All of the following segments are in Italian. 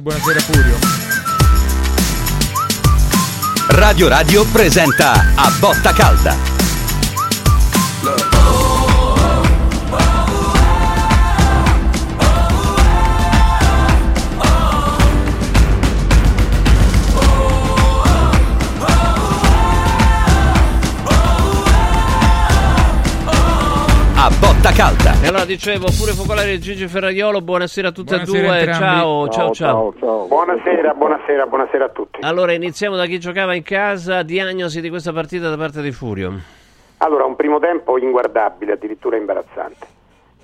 Buonasera Furio. Radio Radio presenta A Botta Calda. Calda. E allora dicevo, Furio Focolare e Gigi Ferraiolo, buonasera a tutti Buonasera e due. entrambi. Ciao, ciao, ciao. Buonasera, buonasera, buonasera a tutti. Allora iniziamo da chi giocava in casa, diagnosi di questa partita da parte di Furio. Allora, un primo tempo inguardabile, addirittura imbarazzante.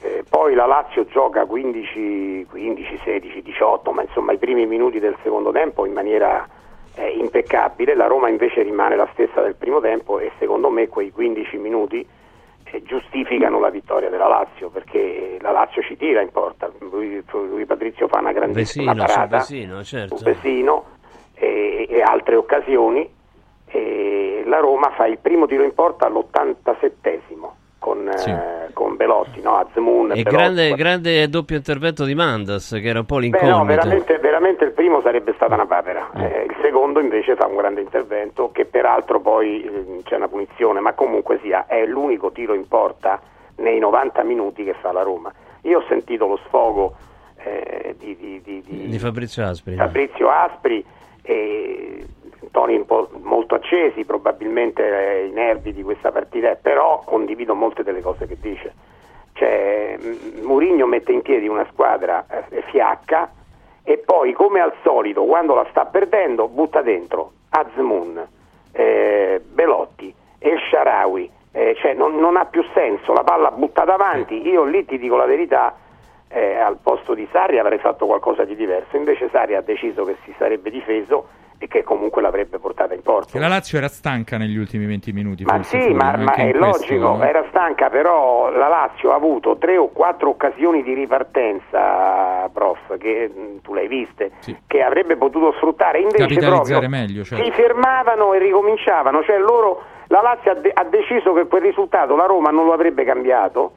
Eh, poi la Lazio gioca 15, 15, 16, 18, ma insomma i primi minuti del secondo tempo in maniera eh, impeccabile. La Roma invece rimane la stessa del primo tempo e secondo me quei 15 minuti giustificano la vittoria della Lazio perché la Lazio ci tira in porta. Lui, lui Patrizio fa una grandissima Vesino, su parata. Vesino, certo. su Vesino e, e altre occasioni e la Roma fa il primo tiro in porta all'87esimo con, Sì. eh, con Belotti, no? Azmoun E Belotti. grande, grande doppio intervento di Mandas, che era un po' Beh, no, l'incognito. veramente, veramente il primo sarebbe stata una papera, Eh, il secondo invece fa un grande intervento che peraltro poi eh, c'è una punizione, ma comunque sia è l'unico tiro in porta nei 90 minuti che fa la Roma. Io ho sentito lo sfogo eh, di, di- di- di- Di Fabrizio Aspri. Fabrizio Aspri e toni un po' molto accesi, probabilmente i nervi di questa partita, però condivido molte delle cose che dice. Cioè, M- Mourinho mette in piedi una squadra eh, fiacca e poi, come al solito, quando la sta perdendo, butta dentro Azmoun, eh, Belotti, El Sharawi, eh, cioè non, non ha più senso, la palla butta davanti, io lì ti dico la verità, eh, al posto di Sarri avrei fatto qualcosa di diverso, invece Sarri ha deciso che si sarebbe difeso e che comunque l'avrebbe portata in porta. Che la Lazio era stanca negli ultimi 20 minuti. Ma sì, Furio, ma, ma è questo, logico, no? era stanca, però la Lazio ha avuto tre o quattro occasioni di ripartenza, prof, che mh, tu le hai viste, Sì. che avrebbe potuto sfruttare, invece proprio meglio, certo. si fermavano e ricominciavano, cioè loro, la Lazio ha, de- ha deciso che quel risultato la Roma non lo avrebbe cambiato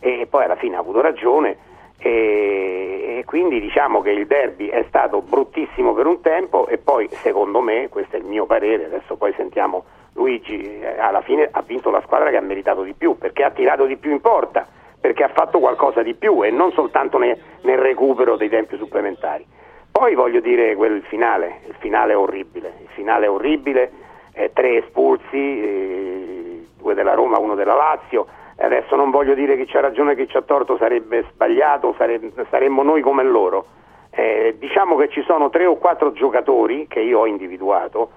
e poi alla fine ha avuto ragione e, e quindi diciamo che il derby è stato bruttissimo per un tempo e poi secondo me, questo è il mio parere, adesso poi sentiamo Luigi, eh, alla fine ha vinto la squadra che ha meritato di più perché ha tirato di più in porta, perché ha fatto qualcosa di più e non soltanto ne- nel recupero dei tempi supplementari. Poi voglio dire quel finale, il finale è orribile, il finale è orribile, eh, tre espulsi, eh, due della Roma, uno della Lazio, adesso non voglio dire chi c'ha ragione e chi c'ha torto, sarebbe sbagliato, sare- saremmo noi come loro. Eh, diciamo che ci sono tre o quattro giocatori che io ho individuato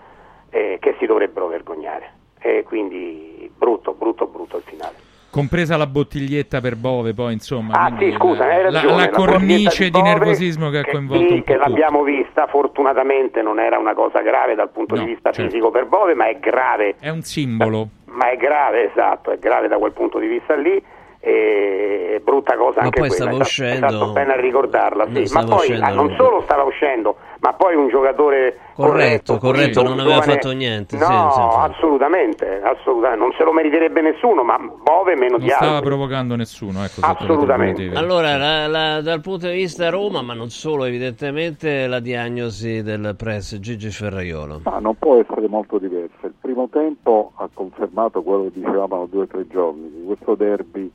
eh, che si dovrebbero vergognare. E quindi brutto, brutto, brutto il finale. Compresa la bottiglietta per Bove, poi insomma. Ah sì, scusa, la, hai la- ragione. la bottiglietta cornice di Bove, nervosismo che ha coinvolto sì, un po' che l'abbiamo vista, fortunatamente non era una cosa grave dal punto No, di vista certo. fisico per Bove, ma è grave È un simbolo. ma è grave, esatto, è grave da quel punto di vista lì. E è brutta cosa Ma anche poi quella. stava hai uscendo- fatto bene a ricordarla, sì. Ma poi ah, non solo stava uscendo, ma poi un giocatore Corretto, corretto, un non aveva fatto niente, No, sì, assolutamente, assolutamente, non se lo meriterebbe nessuno, ma Bove meno Non di stava altri. provocando nessuno, ecco, Assolutamente. Allora, la- la- dal punto di vista Roma, ma non solo, evidentemente, la diagnosi del press Gigi Ferraiolo. Ma non può essere molto diversa. Il primo tempo ha confermato quello che dicevamo due o tre giorni, che questo derby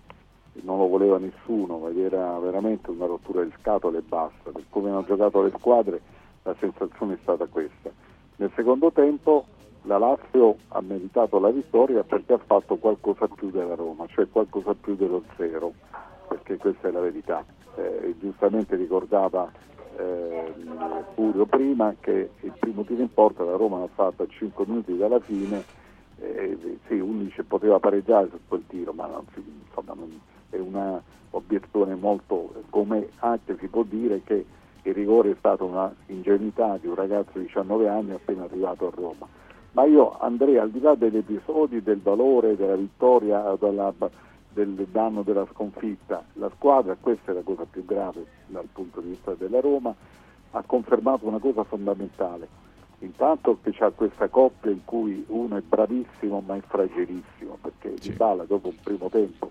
non lo voleva nessuno, ed era veramente una rottura di scatole e basta. Per come hanno giocato le squadre la sensazione è stata questa. Nel secondo tempo la Lazio ha meritato la vittoria perché ha fatto qualcosa più della Roma, cioè qualcosa più dello zero, perché questa è la verità. Eh, giustamente ricordava eh, Furio prima che il primo tiro in porta la Roma l'ha fatto a 5 minuti dalla fine, eh, sì, 11 poteva pareggiare su quel tiro, ma non insomma, non- è una obiezione molto, come anche si può dire che il rigore è stata una ingenuità di un ragazzo di 19 anni appena arrivato a Roma. Ma io andrei al di là degli episodi, del valore, della vittoria, della- del danno della sconfitta. La squadra, questa è la cosa più grave dal punto di vista della Roma, ha confermato una cosa fondamentale. Intanto che c'è questa coppia in cui uno è bravissimo ma è fragilissimo, perché Sì. Dybala dopo un primo tempo,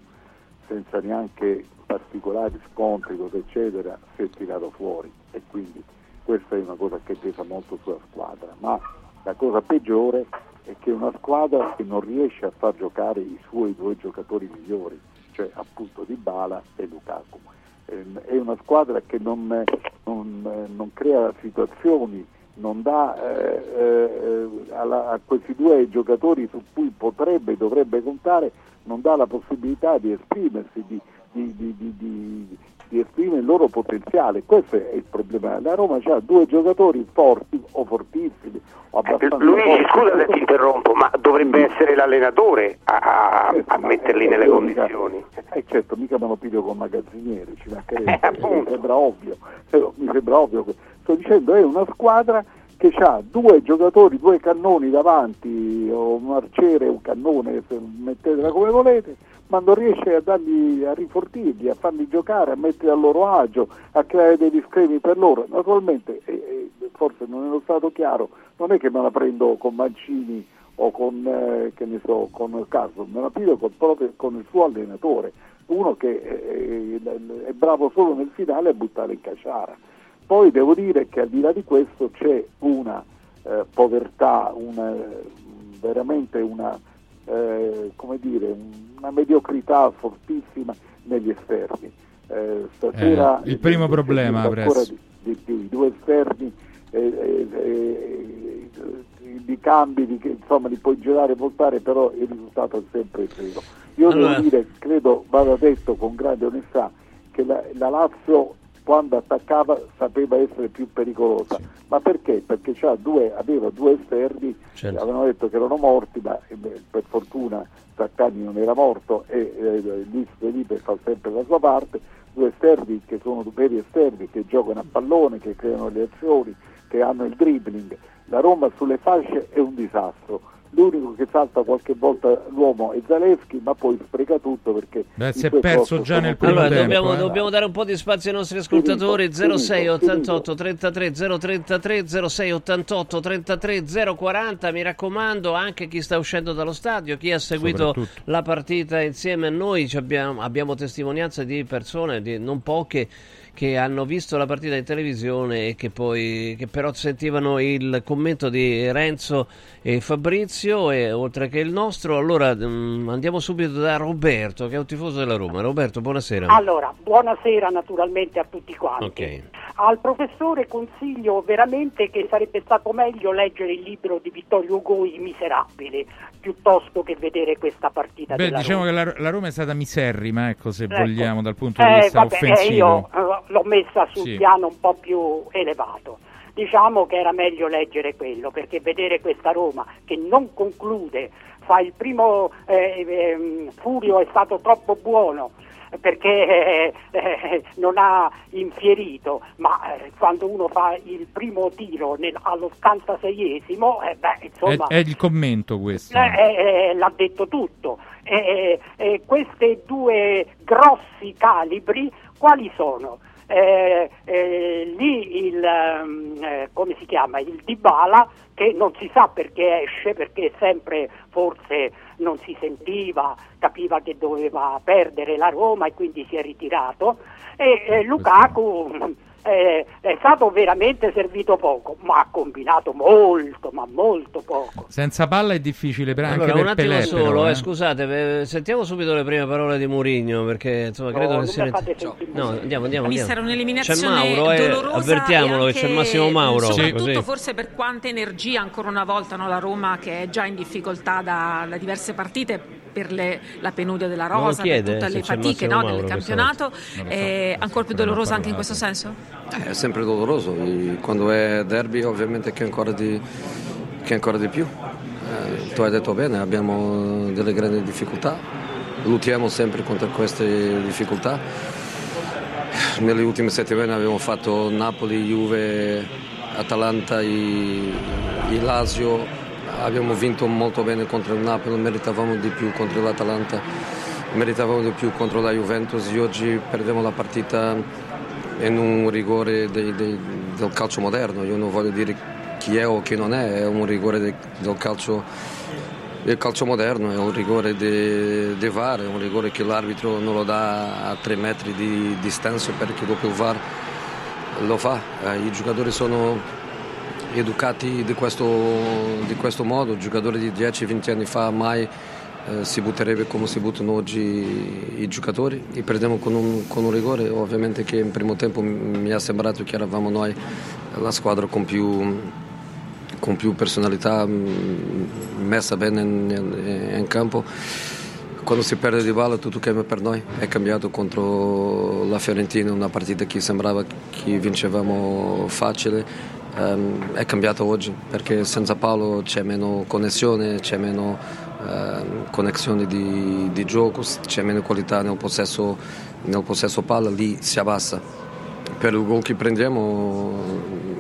senza neanche particolari scontri, cosa eccetera, si è tirato fuori e quindi questa è una cosa che pesa molto sulla squadra, ma la cosa peggiore è che una squadra che non riesce a far giocare i suoi due giocatori migliori, cioè appunto Dybala e Lukaku. Ehm, È una squadra che non, eh, non, eh, non crea situazioni, non dà eh, eh, alla- a questi due giocatori su cui potrebbe, dovrebbe contare, non dà la possibilità di esprimersi, di, di- di- di esprimere il loro potenziale. Questo è il problema. La Roma ha due giocatori forti o fortissimi o abbastanza Luigi, forti. scusa se ti interrompo, ma dovrebbe essere l'allenatore a, a- Eh, a ma- metterli eh, nelle io mica- condizioni. Eh certo, mica me lo piglio con magazzinieri, ci mancherebbe, Eh, mi sembra ovvio, Eh, mi sembra ovvio. che- Sto dicendo è una squadra che ha due giocatori, due cannoni davanti, o un arciere, un cannone, mettetela come volete, ma non riesce a dargli, a rifortirli, a farli giocare, a metterli a loro agio, a creare degli schemi per loro. Naturalmente, eh, eh, forse non è stato chiaro, non è che me la prendo con Mancini o con, eh, che ne so, con Carlo, me la piglio con, proprio con il suo allenatore, uno che eh, eh, è bravo solo nel finale a buttare in casciara. Poi devo dire che al di là di questo c'è una eh, povertà, una, veramente una, eh, come dire, una mediocrità fortissima negli esterni. Eh, stasera Eh, il primo problema, ancora di, di più, i due esterni eh, eh, eh, di cambi, di, insomma li puoi girare e voltare, però il risultato è sempre zero. Io Allora- devo dire, credo vada detto con grande onestà, che la, la Lazio quando attaccava sapeva essere più pericolosa. Ma perché? Perché due, aveva due esterni, Certo. avevano detto che erano morti, ma eh, per fortuna Zaccagni non era morto e eh, Luis Felipe fa sempre la sua parte, due esterni che sono veri esterni, che giocano a pallone, che creano le azioni, che hanno il dribbling. La Roma sulle fasce è un disastro. L'unico che salta qualche volta l'uomo è Zaleschi, ma poi spreca tutto perché Beh, si è perso già nel primo Allora, tempo, dobbiamo, eh. dobbiamo dare un po' di spazio ai nostri ascoltatori. Finito, 06 finito, 88 33 033 06 88 33 040. Mi raccomando, anche chi sta uscendo dallo stadio, chi ha seguito la partita insieme a noi, abbiamo, abbiamo testimonianze di persone, di non poche, che hanno visto la partita in televisione e che poi che però sentivano il commento di Renzo e Fabrizio e oltre che il nostro. Allora mm, andiamo subito da Roberto, che è un tifoso della Roma. Roberto, buonasera. Allora, buonasera naturalmente a tutti quanti. Ok. Al professore consiglio veramente che sarebbe stato meglio leggere il libro di Vittorio Hugo I Miserabili piuttosto che vedere questa partita Beh, della diciamo Roma. che la, la Roma è stata miserrima, ecco, se Ecco. vogliamo, dal punto di Eh, vista vabbè, eh, offensivo. io eh, l'ho messa sul Sì. piano un po' più elevato. Diciamo che era meglio leggere quello, perché vedere questa Roma che non conclude, fa il primo eh, ehm, Furio è stato troppo buono perché eh, eh, non ha infierito, ma eh, quando uno fa il primo tiro nel, all'86esimo, eh, beh, È, insomma, è il commento questo. eh, eh, eh, l'ha detto tutto. Eh, eh, eh, questi due grossi calibri quali sono? Eh, eh, lì il, ehm, eh, come si chiama? il Dybala che non si sa perché esce, perché sempre forse non si sentiva, capiva che doveva perdere la Roma e quindi si è ritirato. E eh, Lukaku eh, è stato veramente servito poco, ma ha combinato molto, ma molto poco. Senza palla è difficile per, anche Allora, per un attimo Pelé, solo, però, eh, eh. scusate, eh, sentiamo subito le prime parole di Mourinho perché insomma No, credo non che mi sia sentire No, male. andiamo, andiamo, andiamo. C'è un'eliminazione Mauro, eh, dolorosa avvertiamolo che c'è anche- Massimo Mauro, Soprattutto così. forse per quanta energia ancora una volta no, la Roma che è già in difficoltà da, da diverse partite per le- la penuria della rosa, chiede, per tutte le c'è fatiche no, del Mauro campionato, so, ancora più dolorosa anche in questo senso? È sempre doloroso, quando è derby ovviamente che ancora di, che ancora di più. Eh, tu hai detto bene, abbiamo delle grandi difficoltà, lottiamo sempre contro queste difficoltà. Nelle ultime settimane abbiamo fatto Napoli, Juve, Atalanta e, e Lazio, abbiamo vinto molto bene contro il Napoli, meritavamo di più contro l'Atalanta, meritavamo di più contro la Juventus e oggi perdiamo la partita in un rigore dei- dei- del calcio moderno, io non voglio dire chi è o chi non è, è un rigore de- del calcio, del calcio moderno, è un rigore di VAR, è un rigore che l'arbitro non lo dà a tre metri di distanza perché dopo il VAR lo fa, eh, i giocatori sono educati di questo, di questo modo, giocatori di 10-20 anni fa mai si butterebbe come si buttano oggi i giocatori e perdiamo con un, con un rigore, ovviamente che in primo tempo mi ha sembrato che eravamo noi la squadra con più, con più personalità messa bene in, in campo quando si perde di balla tutto cambia per noi. È cambiato contro la Fiorentina, una partita che sembrava che vincevamo facile. Um, è cambiato oggi perché senza Paolo c'è meno connessione, c'è meno uh, connessione di, di, gioco, c'è meno qualità nel possesso, nel possesso palla, lì si abbassa. Per il gol che prendiamo,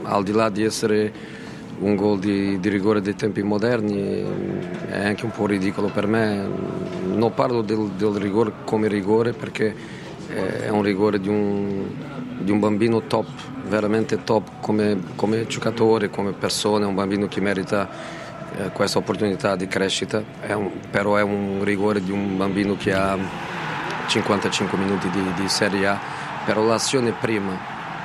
al di là di essere un gol di, di, rigore dei tempi moderni è anche un po' ridicolo per me. Non parlo del, del rigore come rigore perché è un rigore di un, di un bambino top, veramente top come, come, giocatore, come persona, un bambino che merita eh, questa opportunità di crescita, è un, però è un rigore di un bambino che ha 55 minuti di, di Serie A, però l'azione prima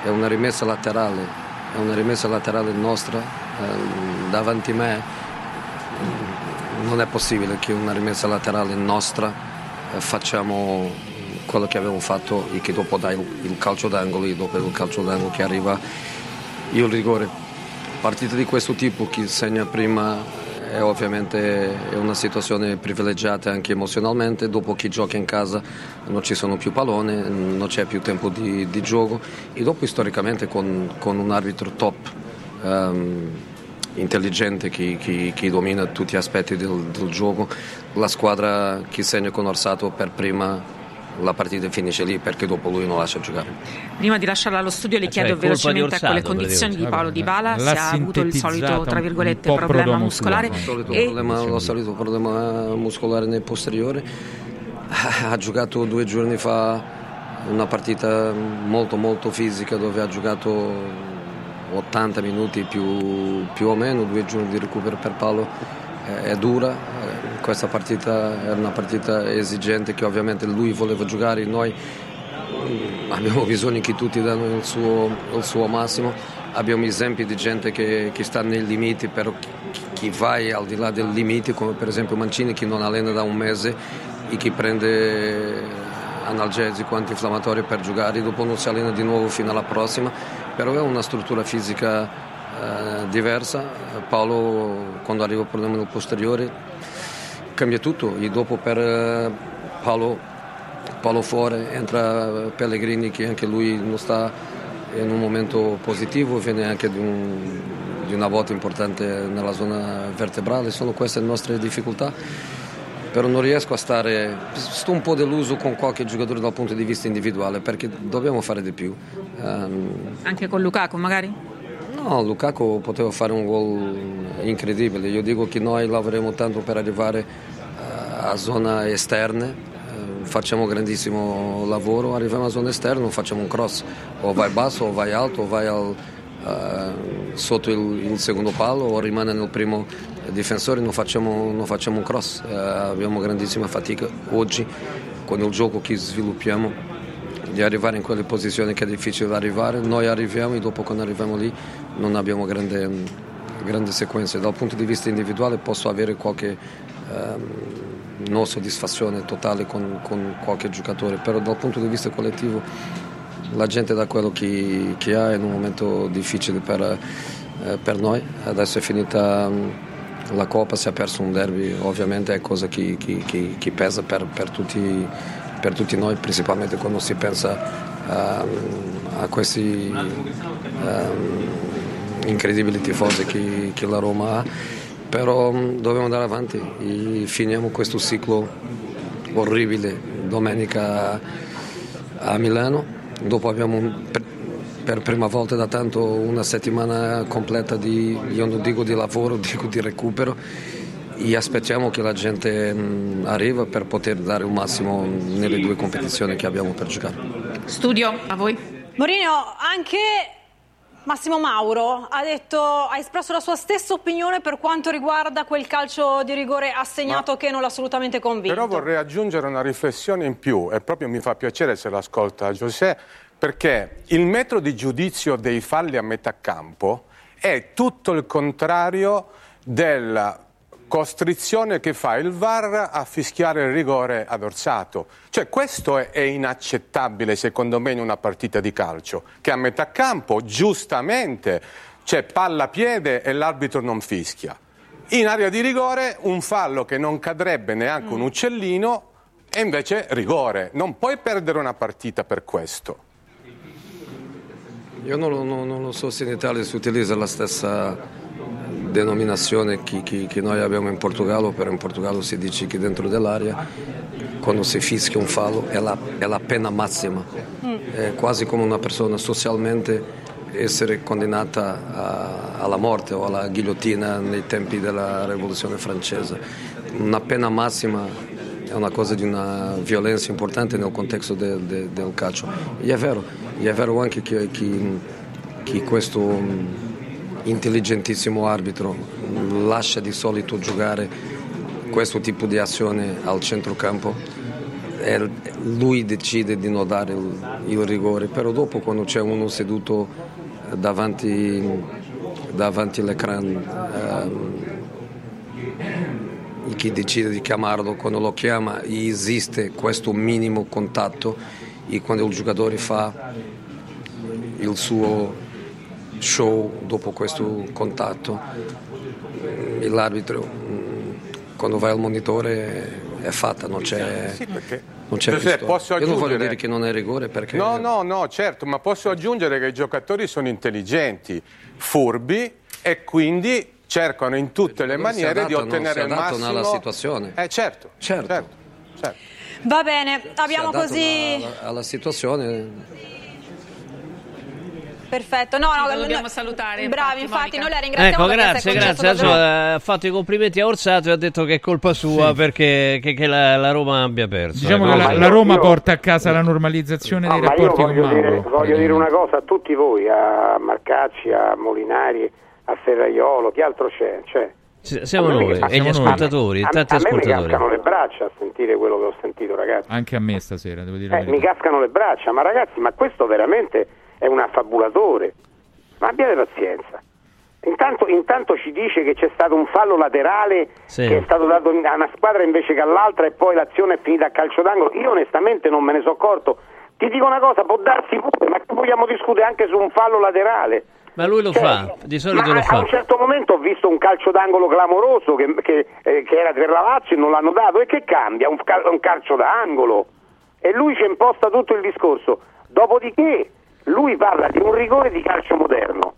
è una rimessa laterale è una rimessa laterale nostra eh, davanti a me. Non è possibile che una rimessa laterale nostra eh, facciamo quello che abbiamo fatto e che dopo dai il calcio d'angolo e dopo il calcio d'angolo che arriva il rigore. Partita di questo tipo chi segna prima è ovviamente è una situazione privilegiata anche emozionalmente, dopo chi gioca in casa non ci sono più pallone, non c'è più tempo di, di gioco. E dopo storicamente con, con un arbitro top, um, intelligente che, che, che, domina tutti gli aspetti del, del gioco, la squadra che segna con Orsato per prima la partita finisce lì perché dopo lui non lascia giocare. Prima di lasciarla allo studio le chiedo cioè, velocemente a quelle condizioni di Paolo Di Bala se ha avuto il solito tra virgolette problema muscolare. Il solito e... problema, lo solito problema muscolare nel posteriore. Ha giocato due giorni fa una partita molto molto fisica dove ha giocato 80 minuti più, più o meno, due giorni di recupero per Paolo è dura, questa partita è una partita esigente che ovviamente lui voleva giocare, noi mm, abbiamo bisogno che tutti danno il suo, il suo massimo, abbiamo esempi di gente che, che, sta nei limiti, però chi va al di là del limite, come per esempio Mancini che non allena da un mese e che prende analgesico antinfiammatorio per giocare, dopo non si allena di nuovo fino alla prossima, però è una struttura fisica eh, diversa. Paolo quando arriva il problema del posteriore cambia tutto e dopo per eh, Paolo, Paolo fuori entra Pellegrini che anche lui non sta in un momento positivo, viene anche di, un, di una volta importante nella zona vertebrale, sono queste le nostre difficoltà però non riesco a stare, sto un po' deluso con qualche giocatore dal punto di vista individuale perché dobbiamo fare di più. Um, Anche con Lukaku magari? No, Lukaku poteva fare un gol incredibile. Io dico che noi lavoreremo tanto per arrivare uh, a zone esterne, uh, facciamo grandissimo lavoro, arriviamo a zona esterna, facciamo un cross, o vai basso o vai alto o vai al, uh, sotto il, il, secondo palo o rimane nel primo difensore, non facciamo, non facciamo un cross. abbiamo grandissima fatica oggi con il gioco che sviluppiamo di arrivare in quelle posizioni che è difficile arrivare. Noi arriviamo e dopo quando arriviamo lì non abbiamo grande, grandi sequenze. Dal punto di vista individuale posso avere qualche ehm, non soddisfazione totale con, con, qualche giocatore, però dal punto di vista collettivo la gente dà quello che, che ha in un momento difficile per, eh, per noi. Adesso è finita la Coppa, si è perso un derby, ovviamente è cosa che, che, che pesa per, per tutti per tutti noi, principalmente quando si pensa uh, a questi uh, incredibili tifosi che, che, la Roma ha, però um, dobbiamo andare avanti. E finiamo questo ciclo orribile domenica a Milano, dopo abbiamo un, per, per prima volta da tanto una settimana completa di, io non dico di lavoro, dico di recupero e aspettiamo che la gente mh, arriva per poter dare un massimo nelle due competizioni che abbiamo per giocare. Studio, a voi. Morino, anche Massimo Mauro ha, detto, ha espresso la sua stessa opinione per quanto riguarda quel calcio di rigore assegnato Ma, che non l'ha assolutamente convinto. Però vorrei aggiungere una riflessione in più e proprio mi fa piacere se l'ascolta Giuseppe perché il metro di giudizio dei falli a metà campo è tutto il contrario della costrizione che fa il VAR a fischiare il rigore ad Orsato. Cioè questo è, è inaccettabile secondo me in una partita di calcio, che a metà campo giustamente c'è palla piede e l'arbitro non fischia. In area di rigore un fallo che non cadrebbe neanche un uccellino e invece rigore. Non puoi perdere una partita per questo. Io non lo, non- non lo so se in Italia si utilizza la stessa denominazione che, che- che noi abbiamo in Portogallo, però in Portogallo si dice che dentro dell'area quando si fischia un fallo è la, è la pena massima, è quasi come una persona socialmente essere condannata a- alla morte o alla ghigliottina nei tempi della rivoluzione francese. Una pena massima è una cosa di una violenza importante nel contesto de- de- del calcio. E è vero, e è vero anche che, che- che questo mm, intelligentissimo arbitro lascia di solito giocare questo tipo di azione al centrocampo e lui decide di non dare il, il rigore, però dopo quando c'è uno seduto davanti, davanti all'ecran ehm, chi decide di chiamarlo, quando lo chiama esiste questo minimo contatto e quando il giocatore fa il suo show dopo questo contatto, eh, l'arbitro mm, quando va al monitore è fatta, non c'è, Sì, perché- non c'è Giuseppe, posso Io non voglio aggiungere? dire che non è rigore perché... No, no, no, certo, ma posso aggiungere che i giocatori sono intelligenti, furbi e quindi cercano in tutte le maniere di adattano, ottenere si il massimo. alla situazione. Eh, certo, Certo. certo, certo. Va bene, abbiamo così... alla, alla situazione Perfetto, no, no, Lo dobbiamo no- salutare, Bravi, infatti, infatti, Monica. noi la ringraziamo Ecco, si è grazie, grazie. Adesso ha fatto i complimenti a Orsato e ha detto che è colpa sua perché che, che la, la Roma abbia perso. Diciamo Ecco. che la, la Roma io- porta a casa la normalizzazione No, dei rapporti con voglio dire, Mauro. voglio dire una cosa a tutti voi, a Marcacci, a Molinari, a Ferraiolo, chi altro c'è? C'è. S- Siamo noi e gli ascoltatori, a, tanti a me mi ascoltatori. cascano le braccia a sentire quello che ho sentito, ragazzi. Anche a me stasera, devo dire Eh, mi cascano le braccia, ma ragazzi, ma questo veramente è un affabulatore. Ma abbiate pazienza. Intanto, intanto ci dice che c'è stato un fallo laterale Sì. che è stato dato a una squadra invece che all'altra e poi l'azione è finita a calcio d'angolo. Io onestamente non me ne sono accorto. Ti dico una cosa, può darsi pure, ma vogliamo discutere anche su un fallo laterale? Ma lui lo Cioè, fa, di solito lo a fa. un certo momento ho visto un calcio d'angolo clamoroso che, che, eh, che era per la Lazio e non l'hanno dato. E che cambia? Un, cal- un calcio d'angolo. E lui ci imposta tutto il discorso. Dopodiché lui parla di un rigore di calcio moderno.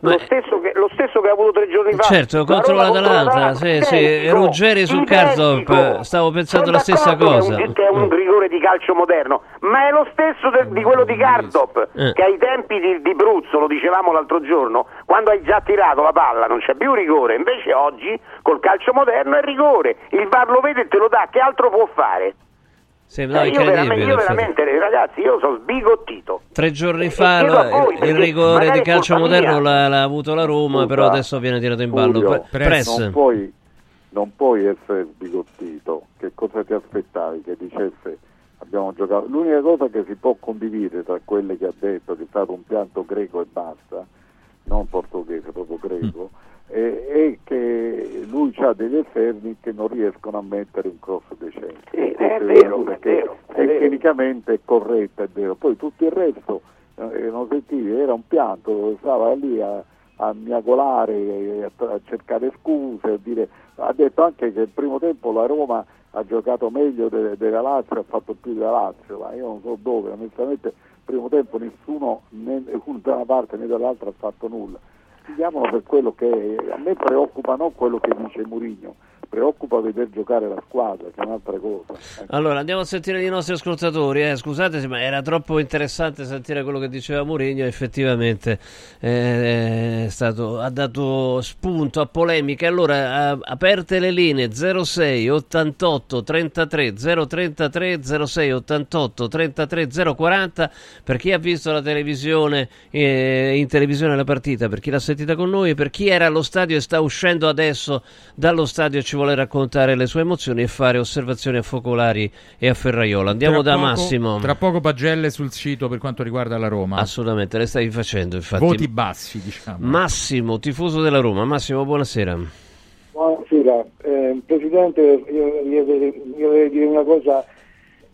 Lo stesso, che, lo stesso che ha avuto tre giorni fa. Certo, contro l'Atalanta, sì, sì, Ruggeri sul. Karsdorp, stavo pensando la stessa cosa. Che è un, che è un rigore di calcio moderno, ma è lo stesso de- di quello di Karsdorp, Eh. che ai tempi di, di Bruzzo, lo dicevamo l'altro giorno, quando hai già tirato la palla non c'è più rigore, invece oggi col calcio moderno è rigore. Il VAR lo vede e te lo dà, che altro può fare? No, Eh, io, veramente, io veramente, ragazzi, io sono sbigottito. Tre giorni fa lo- voi, il perché rigore di calcio moderno l'ha, l'ha avuto la Roma, Scusa, però adesso viene tirato in ballo. Giulio, Pre- Press. Non puoi, non puoi essere sbigottito. Che cosa ti aspettavi? Che dicesse abbiamo giocato. L'unica cosa che si può condividere tra quelle che ha detto che è stato un pianto greco e basta, non portoghese, proprio greco, è, è ha degli esterni che non riescono a mettere un cross decente. Sì, è vero, è vero, è vero. tecnicamente è corretto, è vero. Poi tutto il resto eh, non sentivi, era un pianto, stava lì a, a miagolare, a, a cercare scuse, a dire- ha detto anche che il primo tempo la Roma ha giocato meglio de- della Lazio, ha fatto più della Lazio, ma io non so dove, onestamente il primo tempo nessuno né da una parte né dall'altra ha fatto nulla. Diamolo per quello che è. a me preoccupa non quello che dice Murigno, preoccupa vedere giocare la squadra, che è un'altra cosa. Ecco. Allora, andiamo a sentire i nostri ascoltatori. eh. Scusate, ma era troppo interessante sentire quello che diceva Mourinho. Effettivamente eh, stato, ha dato spunto a polemiche. Allora, a- aperte le linee 06 88 33 033 06 88 33 040 per chi ha visto la televisione eh, in televisione la partita, per chi l'ha sentita con noi, per chi era allo stadio e sta uscendo adesso dallo stadio e ci vuole raccontare le sue emozioni e fare osservazioni a Focolari e a Ferraiola. Andiamo Tra da poco- Massimo. Tra poco pagelle sul sito per quanto riguarda la Roma. Assolutamente, le stavi facendo infatti. Voti bassi, diciamo. Massimo, tifoso della Roma. Massimo, buonasera. Buonasera, Eh, Presidente, io, io, io devo dire una cosa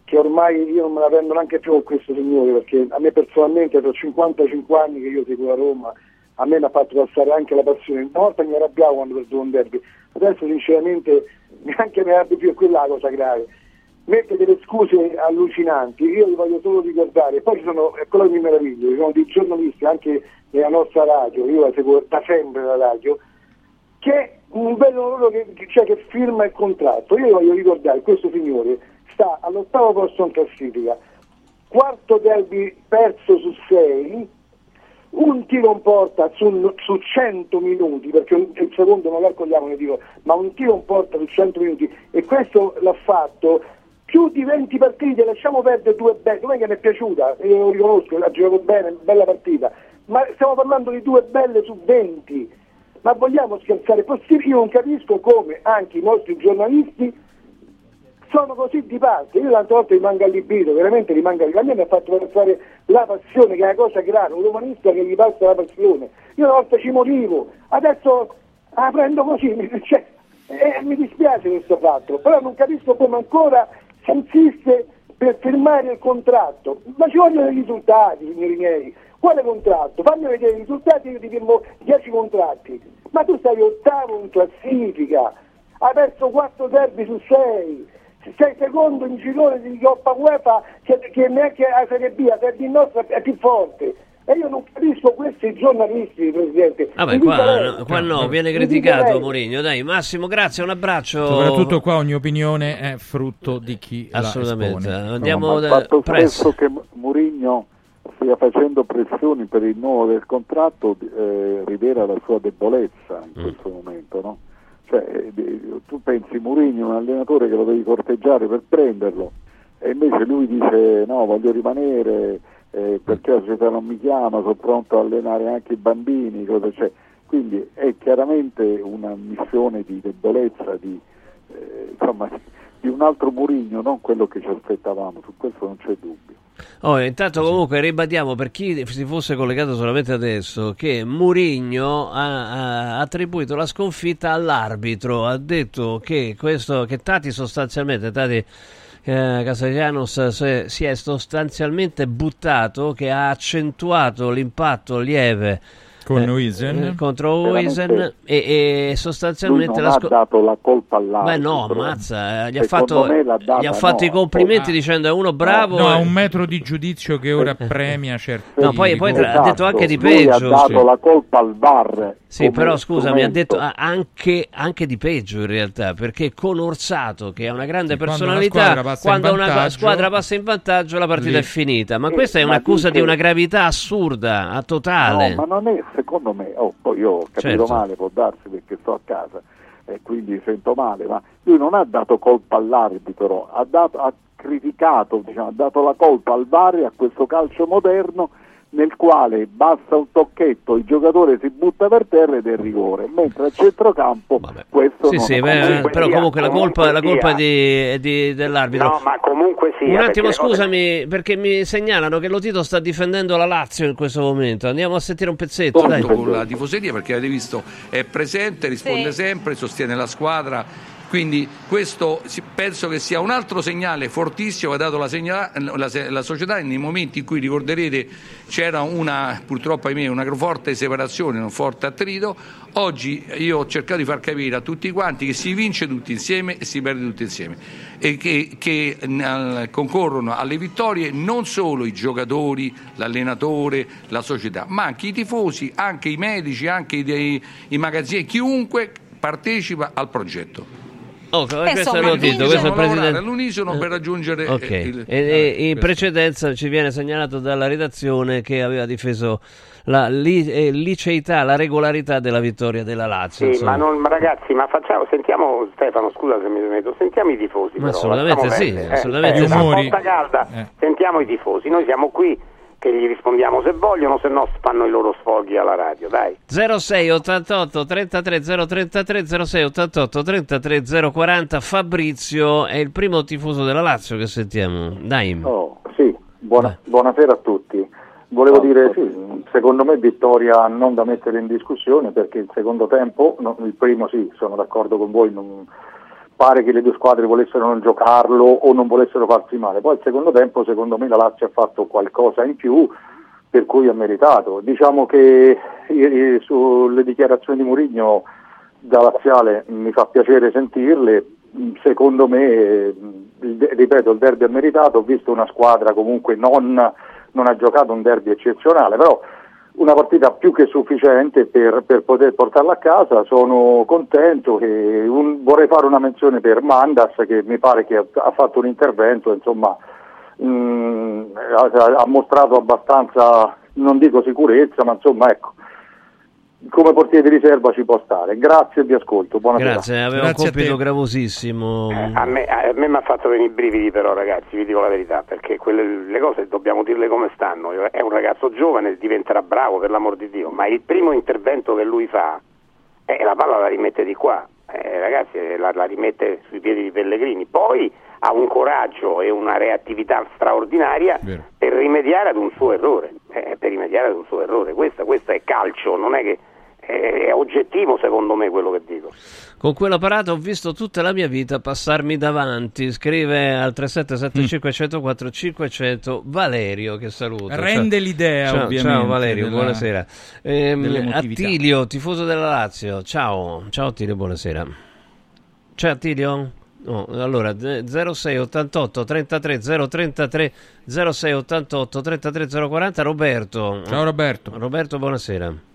che ormai io non me la prendo neanche più con questo signore perché a me personalmente per 55 anni che io seguo la Roma a me mi ha fatto passare anche la passione. Una volta mi arrabbiavo quando perdevo un derby. Adesso sinceramente neanche mi arrabbio più è quella la cosa grave. Mette delle scuse allucinanti. Io vi voglio solo ricordare. Poi ci sono, è quello che mi meraviglio ci sono dei giornalisti anche nella nostra radio io la seguo da sempre la radio che un loro che, che- cioè che firma il contratto. Io voglio ricordare, questo signore sta all'ottavo posto in classifica, quarto derby perso su sei, un tiro in porta su, su 100 minuti, perché un- il secondo non calcoliamo, ne dico, ma un tiro in porta su 100 minuti e questo l'ha fatto più di 20 partite, lasciamo perdere due belle, non è che mi è piaciuta, io lo riconosco, ha giocato bene, bella partita, ma stiamo parlando di due belle su 20, ma vogliamo scherzare? Possibile? Io non capisco come anche i nostri giornalisti sono così di parte. Io tante volte rimango allibito, veramente rimango allibito. A me mi ha fatto passare la passione, che è una cosa grave, un umanista che gli passa la passione. Io una volta ci morivo, adesso la prendo così, cioè, eh, mi dispiace questo fatto, però non capisco come ancora si insiste per firmare il contratto. Ma ci vogliono i risultati, signori miei. Quale contratto? Fammi vedere i risultati, io ti firmo 10 contratti. Ma tu sei ottavo in classifica, hai perso 4 derby su 6, sei secondo in girone di Coppa UEFA che, che neanche la Serie B, la Serie B nostra è più forte. E io non capisco questi giornalisti, Presidente. Vabbè, dica qua, no, qua no, viene criticato. Mourinho. Dai, Massimo, grazie, un abbraccio. Soprattutto qua ogni opinione è frutto di chi Assolutamente. la espone. Andiamo No, da il fatto stesso che Mourinho stia facendo pressioni per il nuovo del contratto eh, rivela la sua debolezza in Mm. questo momento, no? Cioè, eh, tu pensi Mourinho un allenatore che lo devi corteggiare per prenderlo e invece lui dice no, voglio rimanere eh, perché la società non mi chiama, sono pronto a allenare anche i bambini, cosa c'è. Quindi è chiaramente una missione di debolezza, di, eh, insomma, di un altro Mourinho, non quello che ci aspettavamo, su questo non c'è dubbio. Oh, intanto comunque ribadiamo per chi si fosse collegato solamente adesso che Mourinho ha, ha attribuito la sconfitta all'arbitro, ha detto che, questo, che Tati sostanzialmente, Tati eh, Castellanos si è sostanzialmente buttato, che ha accentuato l'impatto lieve Con eh, eh, contro. Huijsen e, e Lui sostanzialmente non la ha sconfitta... dato la colpa all'arbitro. Beh no, ammazza, eh, gli ha fatto, data, gli ha fatto no. i complimenti Ah. dicendo è uno bravo. No, ha e- un metro di giudizio che ora premia certi No, poi- poi tra- ha detto anche di Esatto. Peggio, ha dato sì. la colpa al VAR. Sì, però scusa, mi ha detto anche, anche di peggio in realtà, perché con Orsato, che è una grande Sì, quando personalità, una squadra passa in quando una vantaggio, squadra passa in vantaggio la partita lì- è finita. Ma Sì, questa è un'accusa di una gravità assurda, a totale. No, ma non è, secondo me, oh, poi io ho capito Certo. male, può darsi perché sto a casa e quindi sento male, ma lui non ha dato colpa all'arbitro, ha, dato- ha criticato, diciamo, ha dato la colpa al VAR e a questo calcio moderno nel quale basta un tocchetto, il giocatore si butta per terra ed è rigore, mentre a centrocampo questo Sì, non sì, ha- beh, comunque però comunque la colpa, comunque la colpa sia. di- è di- dell'arbitro. No, ma comunque sia. Un perché attimo, cose- scusami, perché mi segnalano che Lotito sta difendendo la Lazio in questo momento. Andiamo a sentire un pezzetto, dai. con la tifoseria perché avete visto è presente, risponde Sì. sempre, sostiene la squadra. Quindi questo penso che sia un altro segnale fortissimo che ha dato la, segna- la la società nei momenti in cui ricorderete c'era una, purtroppo ahimè, una forte separazione, un forte attrito. Oggi io ho cercato di far capire a tutti quanti che si vince tutti insieme e si perde tutti insieme e che, che, concorrono alle vittorie non solo i giocatori, l'allenatore, la società, ma anche i tifosi, anche i medici, anche i, i magazzini, chiunque partecipa al progetto. Oh, questo è insomma, Lotito, vince- questo è il presidente. all'unisono per raggiungere Ok, eh, il- e, e in precedenza ci viene segnalato dalla redazione che aveva difeso la li- eh, liceità, la regolarità della vittoria della Lazio. Sì, ma, non, ma ragazzi, ma facciamo, sentiamo Stefano, scusa se mi metto, sentiamo i tifosi. Ma però, assolutamente sì, perdere. assolutamente eh, sì. calda, Eh. sentiamo i tifosi. Noi siamo qui che gli rispondiamo se vogliono, se no fanno i loro sfoghi alla radio, dai. 06 88 33 033 06 88 33 040 Fabrizio è il primo tifoso della Lazio che sentiamo. Dai. Oh, sì, buona- buonasera a tutti. Volevo dire, sì, secondo me vittoria non da mettere in discussione perché il secondo tempo, no, il primo sì, sono d'accordo con voi, non- pare che le due squadre volessero non giocarlo o non volessero farsi male. Poi il secondo tempo, secondo me, la Lazio ha fatto qualcosa in più per cui ha meritato. Diciamo che eh, sulle dichiarazioni di Mourinho da laziale mi fa piacere sentirle. Secondo me, eh, ripeto, il derby ha meritato. Ho visto una squadra comunque non, non ha giocato un derby eccezionale, però una partita più che sufficiente per, per poter portarla a casa. Sono contento un- vorrei fare una menzione per Mandas che mi pare che ha, fatto un intervento, insomma, mm, ha, ha mostrato abbastanza, non dico sicurezza, ma insomma ecco, come portiere di riserva ci può stare. Grazie e vi ascolto. Buonasera. Grazie, aveva un compito gravosissimo. A me a me mi ha fatto venire i brividi però ragazzi, vi dico la verità, perché quelle, le cose dobbiamo dirle come stanno. È un ragazzo giovane, diventerà bravo per l'amor di Dio, ma il primo intervento che lui fa, eh, la palla la rimette di qua, Eh, ragazzi eh, la, la rimette sui piedi di Pellegrini, poi ha un coraggio e una reattività straordinaria per rimediare ad un suo errore, eh, per rimediare ad un suo errore. Questo è calcio, non è che è, oggettivo secondo me quello che dico. Con quell'apparato ho visto tutta la mia vita passarmi davanti. Scrive al 3775 104 500 Valerio che saluto. Rende l'idea, ciao, ovviamente, Ciao Valerio, della- buonasera. Ehm. Attilio, tifoso della Lazio. Ciao, ciao Attilio, buonasera. C'è Attilio? No, allora eh, 06 88 33 033 06 88 33 040 Roberto. Ciao Roberto. Roberto, buonasera.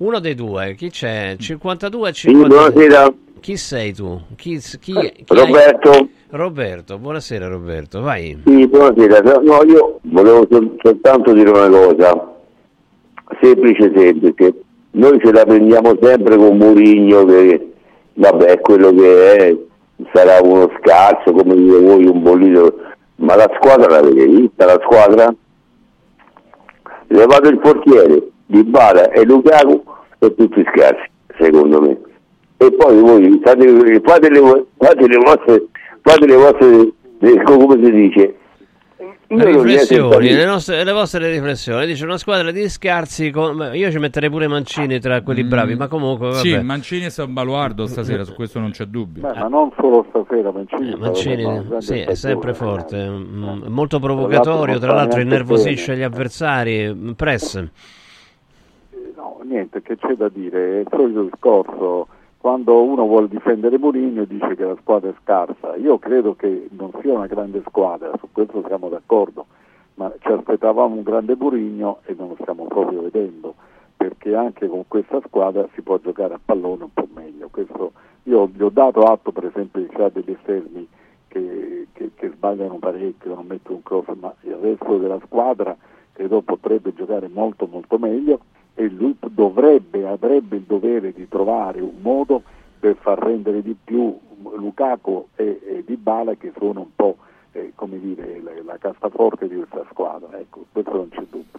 Uno dei due, chi c'è? 52 Sì, 52. buonasera. Chi sei tu? Chi, chi, chi Roberto. hai- Roberto, buonasera Roberto, vai. Sì, buonasera. No, io volevo sol- soltanto dire una cosa, semplice semplice. Noi ce la prendiamo sempre con Murigno che, vabbè, è quello che è, sarà uno scarso, come dite voi, un bollito, ma la squadra l'avete vista, la squadra? Levato il portiere, Di Bala e Lukaku e tutti scarsi, secondo me. E poi voi fate, fate le, fate le vostre, fate le vostre, le- come si dice, a Riflessioni, le, nostre- le vostre riflessioni. Dice una squadra di scarsi. con- Io ci metterei pure Mancini tra quelli bravi, ma comunque vabbè. Sì, Mancini è un baluardo stasera, su questo non c'è dubbio. Beh, ma non solo stasera, Mancini. Eh, Mancini, sì, è sempre forte, eh. mm, molto provocatorio, tra l'altro innervosisce gli avversari, mm, press. Niente, che c'è da dire, è il solito discorso. Quando uno vuole difendere Mourinho dice che la squadra è scarsa. Io credo che non sia una grande squadra, su questo siamo d'accordo, ma ci aspettavamo un grande Mourinho e non lo stiamo proprio vedendo, perché anche con questa squadra si può giocare a pallone un po' meglio. Questo, io gli ho dato atto per esempio che c'ha degli esterni che, che- che sbagliano parecchio, non mettono un cross, ma il resto della squadra credo potrebbe giocare molto molto meglio e lui dovrebbe, avrebbe il dovere di trovare un modo per far rendere di più Lukaku e, e Dybala che sono un po' eh, come dire la, la cassaforte di questa squadra, ecco, questo non c'è dubbio.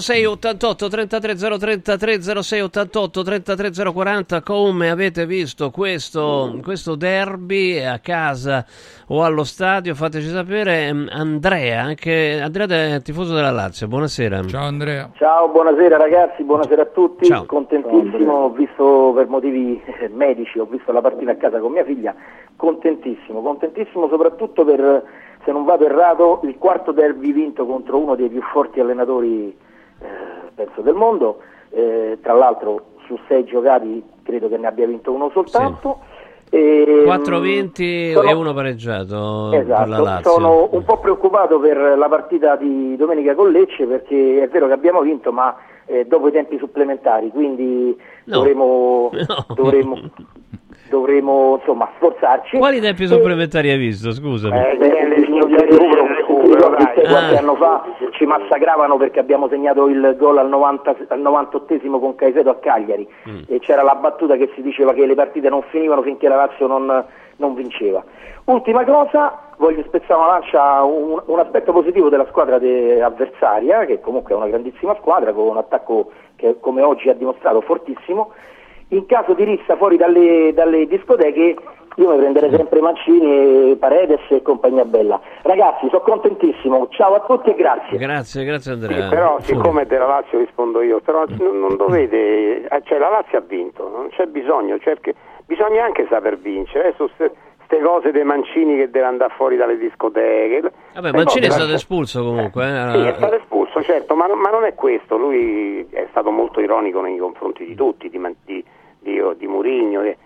06 88 33 033 06 88 33 040 come avete visto questo, questo derby a casa o allo stadio fateci sapere. Mm, Andrea anche Andrea è tifoso della Lazio buonasera. Ciao Andrea. Ciao, buonasera ragazzi, buonasera a tutti. Contentissimo, ho visto per motivi eh, medici, ho visto la partita a casa con mia figlia, contentissimo, contentissimo soprattutto per, se non vado errato, il quarto derby vinto contro uno dei più forti allenatori, eh, penso, del mondo. Eh, tra l'altro su sei giocati credo che ne abbia vinto uno soltanto. E, 4 vinti sono- e uno pareggiato Esatto, sono un po' preoccupato per la partita di domenica con Lecce perché è vero che abbiamo vinto ma eh, dopo i tempi supplementari, quindi No. dovremo, dovremo, dovremo insomma sforzarci. quali tempi E- supplementari hai visto scusami eh, eh, il recupero, te qualche anno fa ci massacravano perché abbiamo segnato il gol al, 90, al 98esimo con Caicedo a Cagliari Mm. e c'era la battuta che si diceva che le partite non finivano finché la Lazio non, non vinceva. Ultima cosa, voglio spezzare una lancia un, un aspetto positivo della squadra de- avversaria, che comunque è una grandissima squadra con un attacco che come oggi ha dimostrato fortissimo. In caso di rissa fuori dalle, dalle discoteche io mi prenderei sempre Mancini, Paredes e compagnia bella. Ragazzi, sono contentissimo. Ciao a tutti e grazie. Grazie, grazie Sì, Andrea. però Furio. siccome della Lazio rispondo io, però non, non dovete, eh, cioè la Lazio ha vinto, non c'è bisogno, cioè, che- bisogna anche saper vincere, adesso queste cose dei Mancini che deve andare fuori dalle discoteche. Vabbè, le Mancini è stato espulso comunque. eh, Sì, è eh, stato espulso, certo, ma, non- ma non è questo, lui è stato molto ironico nei confronti di tutti, di, Man- di, di, di Murigno. eh.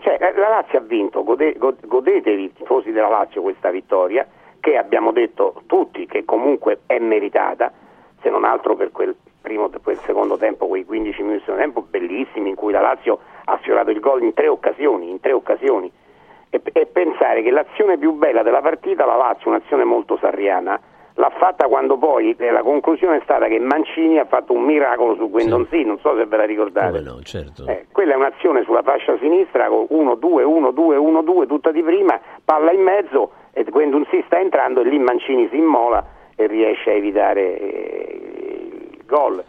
Cioè, la Lazio ha vinto, gode- go- godetevi i tifosi della Lazio questa vittoria, che abbiamo detto tutti che comunque è meritata, se non altro per quel primo quel secondo tempo, quei 15 minuti di secondo tempo bellissimi in cui la Lazio ha sfiorato il gol in tre occasioni, in tre occasioni. E, e pensare che l'azione più bella della partita, la Lazio, un'azione molto sarriana, l'ha fatta quando poi eh, la conclusione è stata che Mancini ha fatto un miracolo su Guendonzi, non so se ve la ricordate. No, certo. Eh, quella è un'azione sulla fascia sinistra con 1-2, 1-2, 1-2, tutta di prima, palla in mezzo e Guendonzi sta entrando e lì Mancini si immola e riesce a evitare eh, il gol.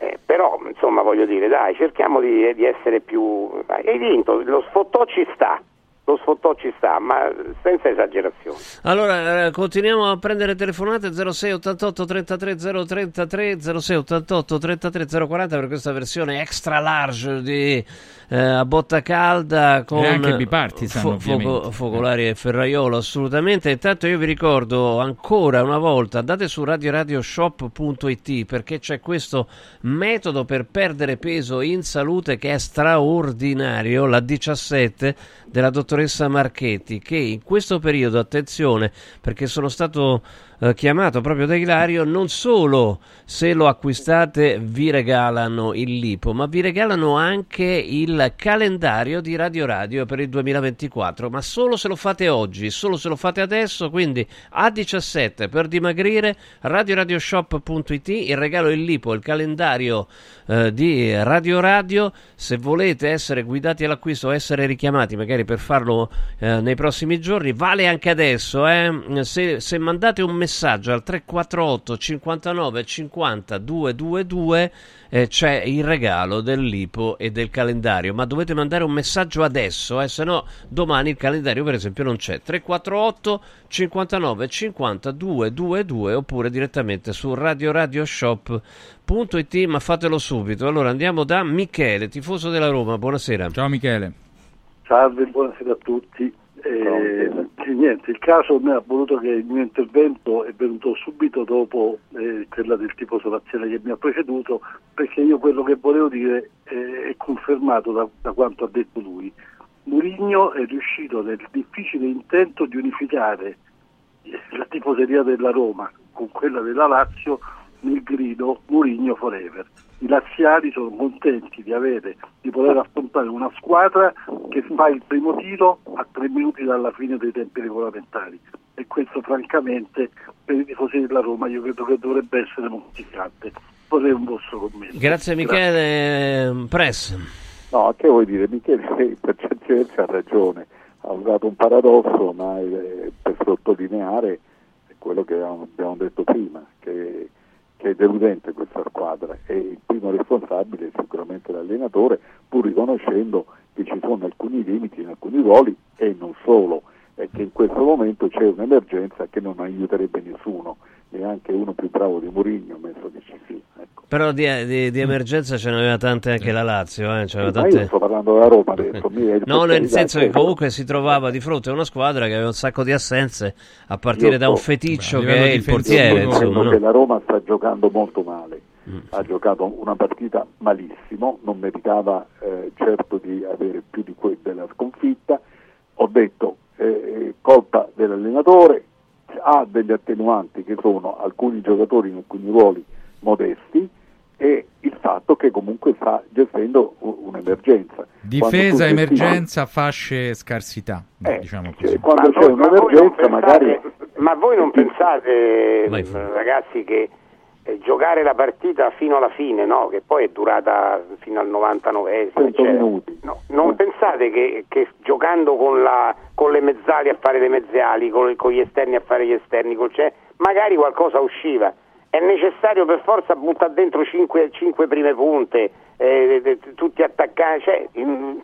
Eh, però insomma voglio dire dai cerchiamo di, di essere più hai vinto lo sfottò ci sta lo sfottò ci sta ma senza esagerazioni. Allora, eh, continuiamo a prendere telefonate 06 88 33 033 06 88 33 040 per questa versione extra large di eh, a botta calda con E anche bipartisan, fo- foco- focolari e ferraiolo assolutamente. Intanto io vi ricordo ancora una volta andate su radioradioshop.it perché c'è questo metodo per perdere peso in salute che è straordinario, la 17 della dottoressa Marchetti che in questo periodo, attenzione, perché sono stato eh, chiamato proprio da Ilario, non solo se lo acquistate vi regalano il lipo, ma vi regalano anche il calendario di Radio Radio per il 2024, ma solo se lo fate oggi, solo se lo fate adesso, quindi A17 per dimagrire, radioradioshop.it, il regalo il lipo, il calendario eh, di Radio Radio, se volete essere guidati all'acquisto o essere richiamati magari per farlo eh, nei prossimi giorni, vale anche adesso, eh? se, se mandate un messaggio al 348 59 50 222 eh, c'è il regalo del lipo e del calendario, ma dovete mandare un messaggio adesso, eh, se no domani il calendario per esempio non c'è. 348 59 50 222 oppure direttamente su radioradioshop.it, ma fatelo subito. Allora andiamo da Michele, tifoso della Roma, buonasera. Ciao Michele. Salve, buonasera a tutti. Eh, sì, niente, il caso mi ha voluto che il mio intervento è venuto subito dopo eh, quella del tifoso laziale che mi ha preceduto, perché io quello che volevo dire eh, è confermato da, da quanto ha detto lui. Murigno è riuscito nel difficile intento di unificare eh, la tifoseria della Roma con quella della Lazio nel grido Murigno forever. I laziali sono contenti di, avere, di poter affrontare una squadra che fa il primo tiro a tre minuti dalla fine dei tempi regolamentari e questo francamente per i tifosi della Roma io credo che dovrebbe essere modificante. Vorrei un vostro commento. Grazie Michele, Press. No, che vuoi dire? Michele per certi versi ha ragione, ha usato un paradosso, ma eh, per sottolineare quello che abbiamo abbiamo detto prima, che, che è deludente questa squadra e il primo responsabile è sicuramente l'allenatore, pur riconoscendo che ci sono alcuni limiti in alcuni ruoli e non solo, e che in questo momento c'è un'emergenza che non aiuterebbe nessuno, neanche uno più bravo di Mourinho, ammesso che ci sia. Ecco. Però di, di- di emergenza ce n'aveva tante anche la Lazio. Eh? n'aveva Ma io tante... sto parlando della Roma adesso. mi- No, nel senso che comunque si trovava di fronte a una squadra che aveva un sacco di assenze, a partire Io da un so. feticcio che è il portiere. no, Insomma, Credo no? che la Roma sta giocando molto male, Mm. ha giocato una partita malissimo, non meritava eh, certo di avere più di que- della sconfitta. Ho detto eh, colpa dell'allenatore, ha degli attenuanti che sono alcuni giocatori in alcuni ruoli modesti e il fatto che comunque sta gestendo un'emergenza. Difesa, emergenza, fasce, scarsità. Eh, diciamo cioè, quando Ma c'è voi- ma un'emergenza magari pensate- Ma voi non pensate, ragazzi, che eh, giocare la partita fino alla fine, no? che poi è durata fino al 99 no, non pensate che, che giocando con, la, con, le mezzali a fare le mezzali, con, con, gli esterni a fare gli esterni, cioè, magari qualcosa usciva. È necessario per forza buttare dentro 5, prime punte, eh, tutti attaccati, cioè,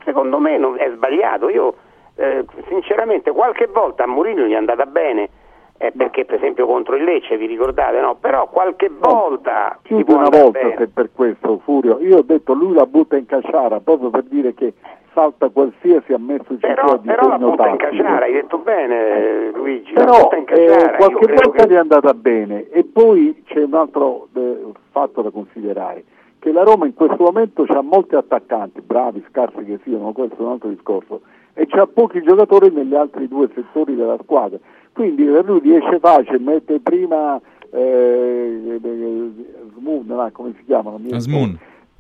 secondo me non, è sbagliato. Io eh, sinceramente qualche volta a Murillo gli è andata bene eh, perché per esempio contro il Lecce vi ricordate no? però qualche volta più si di una volta se per questo Furio. Io ho detto lui la butta in casciara proprio per dire che salta qualsiasi ammesso il però, di però la butta in casciara hai detto bene Luigi la però butta in casciara eh, qualche volta che- gli è andata bene. E poi c'è un altro eh, fatto da considerare che la Roma in questo momento ha molti attaccanti bravi, scarsi che siano questo è un altro discorso e c'ha pochi giocatori negli altri due settori della squadra quindi per lui riesce facile mette prima eh, eh, Smoon, là, come si chiamano? Mi-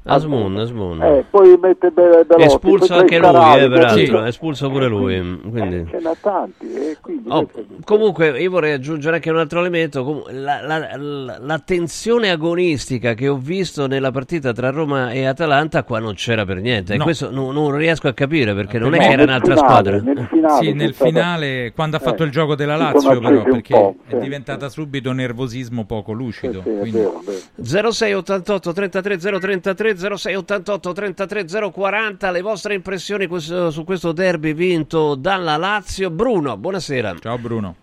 Asmun. Asmun. Eh, poi mette Be- Belotti, espulso poi anche lui, Carali, eh, peraltro, è espulso pure lui. Quindi. Ce n'ha tanti e quindi Oh, è- comunque io vorrei aggiungere anche un altro elemento, Com- la, la- la- la tensione agonistica che ho visto nella partita tra Roma e Atalanta qua non c'era per niente e No. questo non, non riesco a capire perché non è No, che era un'altra finale, squadra. nel finale Sì, nel finale, quando ha fatto Eh, il gioco della Lazio, però, perché po', è sì. diventata subito nervosismo poco lucido. Sì, è quindi- vero, è vero. 0688 33 033 0688 33 040 le vostre impressioni su questo derby vinto dalla Lazio. Bruno, buonasera. Ciao Bruno.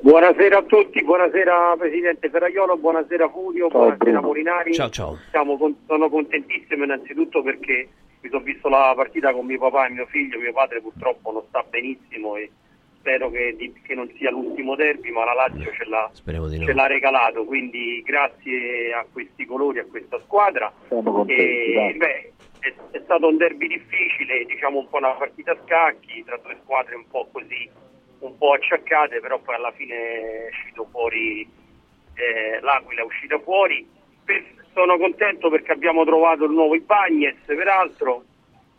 Buonasera a tutti, buonasera Presidente Ferraiolo, buonasera Furio, Ciao, buonasera. Molinari. Ciao, ciao. Con- sono contentissimo innanzitutto perché mi sono visto la partita con mio papà e mio figlio, mio padre purtroppo non sta benissimo e spero che, di- che non sia l'ultimo derby, ma la Lazio ce l'ha, ce l'ha regalato, quindi grazie a questi colori, a questa squadra. Contenti, E, beh, è, è stato un derby difficile, diciamo un po' una partita a scacchi tra due squadre un po' così, un po' acciaccate, però poi alla fine è uscito fuori, eh, l'Aquila è uscita fuori. Per- sono contento perché abbiamo trovato il nuovo Ibagnez, peraltro,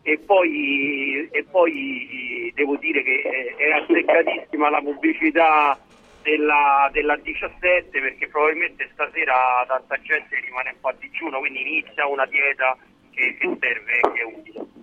e poi, e poi devo dire che è, è azzeccatissima la pubblicità della, della 17 perché probabilmente stasera tanta gente rimane un po' a digiuno, quindi inizia una dieta che, che serve e che è utile.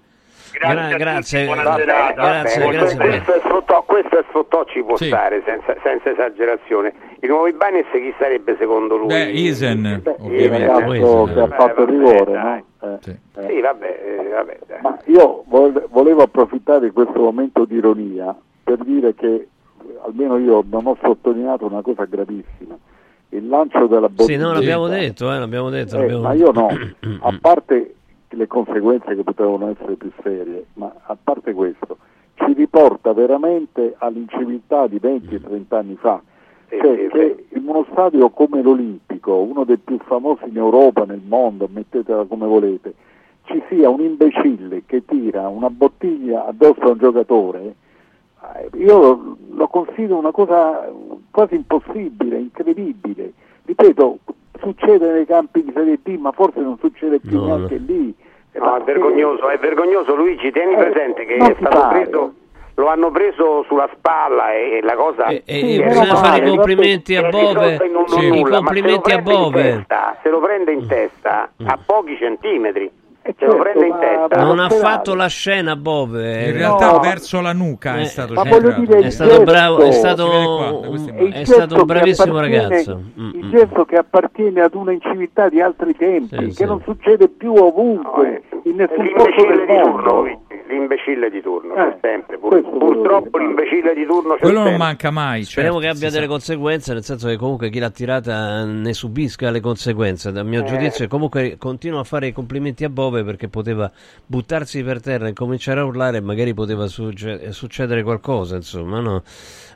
Grazie, grazie, grazie, grazie. serata. questo è sfottò, questo è sfottò ci può Sì. stare senza, senza esagerazione il nuovo Ibanez chi sarebbe secondo lui? Beh, Isen, il ovviamente. ragazzo che ha Beh, fatto rigore dai. no? Eh, eh. sì vabbè, eh, vabbè. Ma io vol- volevo approfittare di questo momento di ironia per dire che eh, almeno io non ho sottolineato una cosa gravissima. Il lancio della Sì, bottiglia. no, l'abbiamo detto, eh, l'abbiamo detto. Eh, l'abbiamo- ma io no, a parte le conseguenze che potevano essere più serie, ma a parte questo, ci riporta veramente all'inciviltà di 20 e 30 anni fa. Sì, Cioè sì, che in uno stadio come l'Olimpico, uno dei più famosi in Europa, nel mondo, mettetela come volete, ci sia un imbecille che tira una bottiglia addosso a un giocatore, eh, io lo considero una cosa quasi impossibile, incredibile. Ripeto, succede nei campi di Serie B, ma forse non succede più No, neanche lì. Eh, No, ma è vergognoso, è vergognoso Luigi, tieni Eh, presente che è stato pare. preso, lo hanno preso sulla spalla e, e la cosa E, e- Sì, e eh, bisogna no, fare male, i complimenti a Bove. risolta in un Sì, I nulla, ma complimenti a Bove. testa, se lo prende in testa a pochi centimetri, Eh, certo, prende in ma- testa. Non ha fatto la scena Bove. In realtà No. verso la nuca Eh, è stato centrato. È stato gesto- bravo, è qua, stato, queste È stato un bravissimo ragazzo. Mm, Il mm. gesto che appartiene ad una inciviltà di altri tempi, Sì, che sì. non succede più ovunque, in nessun posto del mondo. L'imbecille di turno, Eh, c'è sempre. Pur- purtroppo l'imbecille di turno c'è Quello non sempre. manca mai. Speriamo certo, che abbia delle sa. conseguenze, nel senso che comunque chi l'ha tirata ne subisca le conseguenze. Dal mio Eh. giudizio, comunque continuo a fare i complimenti a Bove perché poteva buttarsi per terra e cominciare a urlare e magari poteva succe- succedere qualcosa. Insomma, no?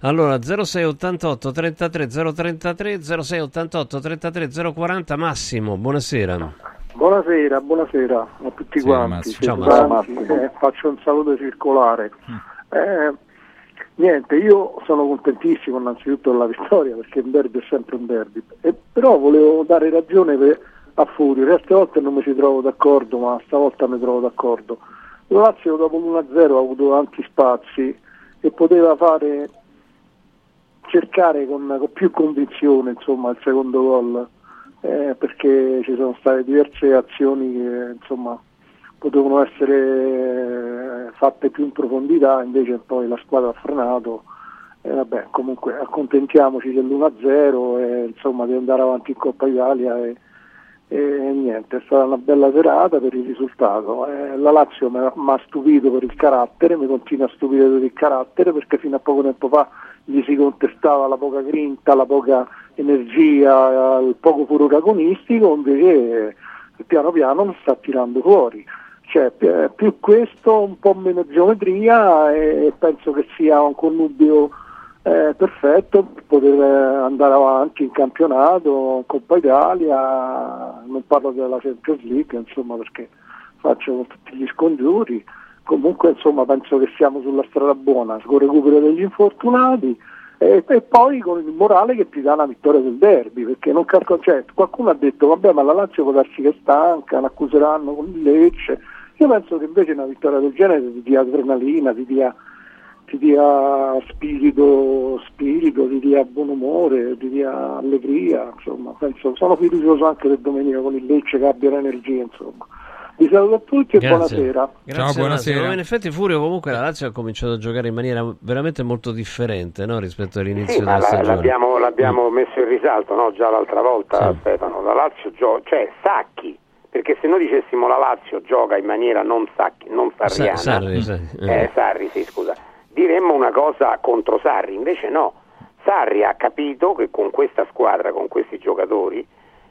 Allora 0688 33 033 0688 33 040 Massimo, buonasera. Buonasera, buonasera a tutti Sì, quanti. Ciao, Massimo. tanti, eh, faccio un saluto circolare. Mm. Eh, niente, io sono contentissimo innanzitutto della vittoria perché un derby è sempre un derby, E però volevo dare ragione per- a Furio, le altre volte non mi ci trovo d'accordo, ma stavolta mi trovo d'accordo. La Lazio dopo l'1-0 ha avuto ampi spazi e poteva fare cercare con, con più convinzione insomma, il secondo gol, eh, perché ci sono state diverse azioni che insomma, potevano essere fatte più in profondità, invece poi la squadra ha frenato. E vabbè, comunque accontentiamoci dell'1-0 e insomma di andare avanti in Coppa Italia e, e niente, è stata una bella serata per il risultato. Eh, la Lazio mi ha stupito per il carattere, mi continua a stupire per il carattere perché fino a poco tempo fa gli si contestava la poca grinta, la poca energia, il poco furore agonistico, invece eh, piano piano lo sta tirando fuori. Cioè, più questo, un po' meno geometria e penso che sia un connubio eh, perfetto per poter andare avanti in campionato, Coppa Italia, non parlo della Champions League, insomma, perché faccio tutti gli scongiuri. Comunque insomma penso che siamo sulla strada buona, con recupero degli infortunati e, e, poi con il morale che ti dà la vittoria del derby, perché non calcolo, cioè, qualcuno ha detto vabbè ma la Lazio può darsi che è stanca, l'accuseranno con il Lecce, io penso che invece una vittoria del genere ti dia adrenalina, ti dia, ti dia spirito, spirito, ti dia buon umore, ti dia allegria, insomma, penso, sono fiducioso anche del domenica con il Lecce che abbia l'energia, insomma. Vi saluto a tutti e Grazie. buonasera. Grazie, Ciao, buonasera. Lazio. In effetti Furio comunque la Lazio ha cominciato a giocare in maniera veramente molto differente no? rispetto all'inizio Sì, ma della la- stagione. l'abbiamo, l'abbiamo messo in risalto no? già l'altra volta, Sì. Stefano. La Lazio gioca, cioè Sacchi, perché se noi dicessimo la Lazio gioca in maniera non, sacchi, non sarriana, Sa- Sarri, sì. eh, Sarri, sì, scusa, diremmo una cosa contro Sarri, invece no. Sarri ha capito che con questa squadra, con questi giocatori,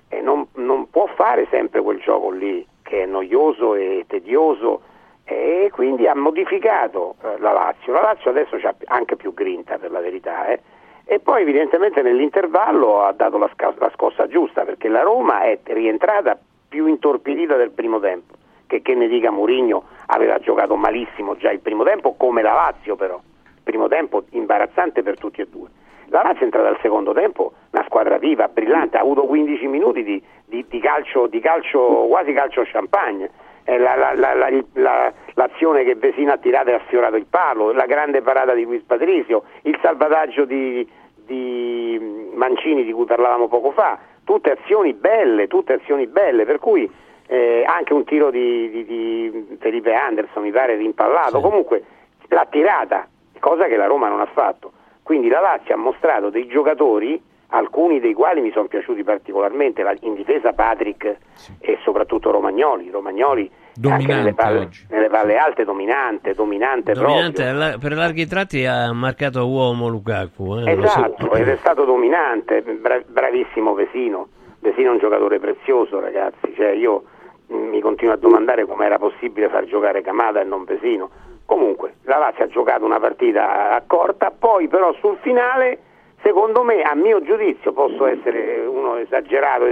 eh, non, non può fare sempre quel gioco lì che è noioso e tedioso e quindi ha modificato eh, la Lazio. La Lazio adesso ha anche più grinta per la verità eh. e poi evidentemente nell'intervallo ha dato la, sca- la scossa giusta perché la Roma è rientrata più intorpidita del primo tempo che, che ne dica Mourinho aveva giocato malissimo già il primo tempo come la Lazio però primo tempo imbarazzante per tutti e due la Lazio è entrata al secondo tempo una squadra viva, brillante, ha avuto 15 minuti di, di- di calcio, di calcio, quasi calcio champagne. Eh, la- la- la- la- la- l'azione che Vesina ha tirato e ha sfiorato il palo, la grande parata di Luis Patrizio, il salvataggio di, di Mancini di cui parlavamo poco fa, tutte azioni belle, tutte azioni belle, per cui eh, anche un tiro di, di- di Felipe Anderson mi pare rimpallato, comunque l'ha tirata, cosa che la Roma non ha fatto. Quindi la Lazio ha mostrato dei giocatori, alcuni dei quali mi sono piaciuti particolarmente, la- in difesa Patrick e soprattutto Romagnoli. Romagnoli anche Dominante nelle palle, nelle palle alte dominante, dominante, Dominante, proprio. per larghi tratti ha marcato a uomo Lukaku. eh, lo so. Esatto, ed è stato dominante, bra- bravissimo Vesino. Vesino è un giocatore prezioso, ragazzi. Cioè, io mh, mi continuo a domandare come era possibile far giocare Camada e non Vesino. Comunque, la Lazio ha giocato una partita a corta, poi però sul finale, secondo me, a mio giudizio, posso essere uno esagerato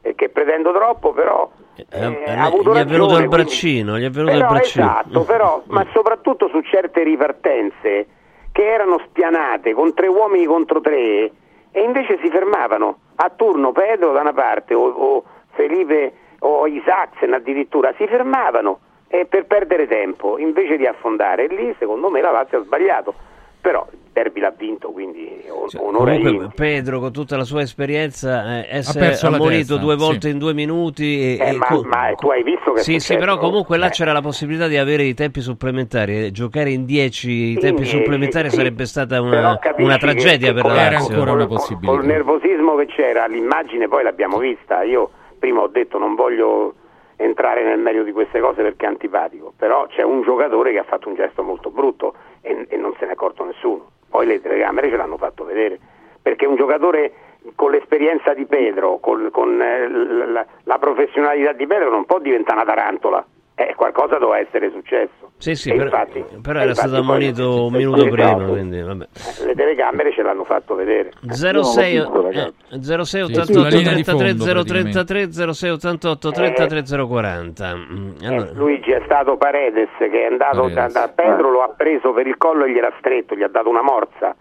e, che pretendo troppo, però Eh, eh, eh, ha avuto gli è ragione, venuto il braccino, gli è venuto il però, braccino. Esatto, però, ma soprattutto su certe ripartenze che erano spianate con tre uomini contro tre e invece si fermavano a turno Pedro da una parte o, o Felipe o Isaacsen addirittura, si fermavano eh, per perdere tempo invece di affondare. Lì secondo me la Lazio ha sbagliato, però il derby l'ha vinto, quindi on- onore ai Comunque. Pedro con tutta la sua esperienza eh, essere ammonito testa, due sì. volte in due minuti e, Eh, e ma, co- ma tu hai visto che sì, sì, però comunque là Eh. c'era la possibilità di avere i tempi supplementari. eh, Giocare in 10 i tempi dieci, supplementari sì. sarebbe stata una, una tragedia che per la Era Lazio. ancora una col- possibilità. Col nervosismo che c'era, l'immagine poi l'abbiamo vista. Io prima ho detto non voglio entrare nel merito di queste cose perché è antipatico, però c'è un giocatore che ha fatto un gesto molto brutto e, e non se ne è accorto nessuno. Poi le telecamere ce l'hanno fatto vedere, perché un giocatore con l'esperienza di Pedro, col- con eh, la, la professionalità di Pedro non può diventare una tarantola. Eh, qualcosa doveva essere successo. Sì, sì, E però, infatti- però era infatti stato ammonito un eh, minuto prima, quindi vabbè. Eh, Le telecamere ce l'hanno fatto vedere. 06 l'ho visto, ragazzi. eh, 06 Sì, 88 sulla linea di 33 fondo, 033 06 88 33 040. Mm, Eh, Allora, Luigi è stato Paredes che è andato da, Paredes. da Pedro, lo ha preso per il collo e gliel'ha stretto, gli ha dato una morsa.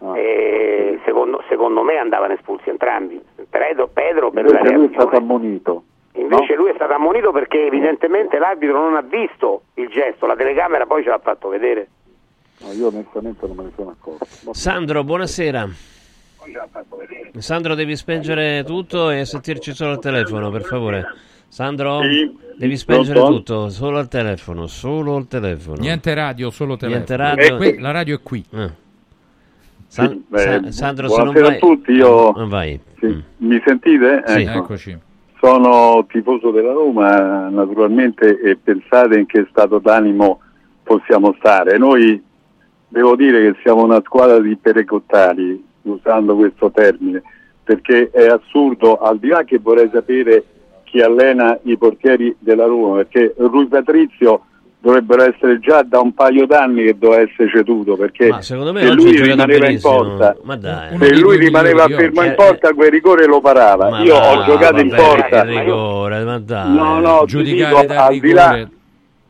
Ah. E secondo, secondo me andavano espulsi entrambi. Pedro, Pedro per la lui è stato reazione. ammonito. Invece lui è stato ammonito perché evidentemente l'arbitro non ha visto il gesto, la telecamera poi ce l'ha fatto vedere. No, io onestamente non me ne sono accorto. Ma- Sandro, buonasera. Sandro, devi spengere tutto e sentirci solo al telefono, per favore. Sandro, Sì. devi spengere Pronto? tutto, solo al telefono, solo al telefono. Niente radio, solo telefono. Niente radio. Que- la radio è qui. Eh. San- Beh, Sa- Sandro, se non buonasera vai... a tutti, io- Non vai. Sì. Mi sentite? Sì. Ecco. Eccoci. Sono tifoso della Roma, naturalmente, e pensate in che stato d'animo possiamo stare. Noi devo dire che siamo una squadra di perecottari, usando questo termine, perché è assurdo, al di là che vorrei sapere chi allena i portieri della Roma, perché Rui Patrizio dovrebbero essere già da un paio d'anni che doveva essere ceduto, perché Ma secondo me se lui rimaneva in porta, Ma dai. se lui rimaneva fermo in porta, quel rigore lo parava. Ma Io va, ho giocato in porta. rigore, ma dai. No, no, Giudicare dico, al di là-.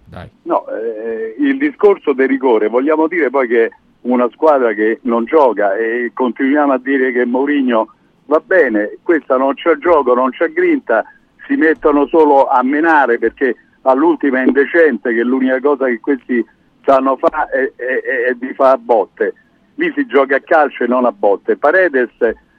Dai. No, eh, il discorso del rigore, vogliamo dire poi che una squadra che non gioca e continuiamo a dire che Mourinho va bene, questa non c'è gioco, non c'è grinta, si mettono solo a menare perché all'ultima è indecente che l'unica cosa che questi sanno fare è, è- è di fare botte. Lì si gioca a calcio e non a botte. Paredes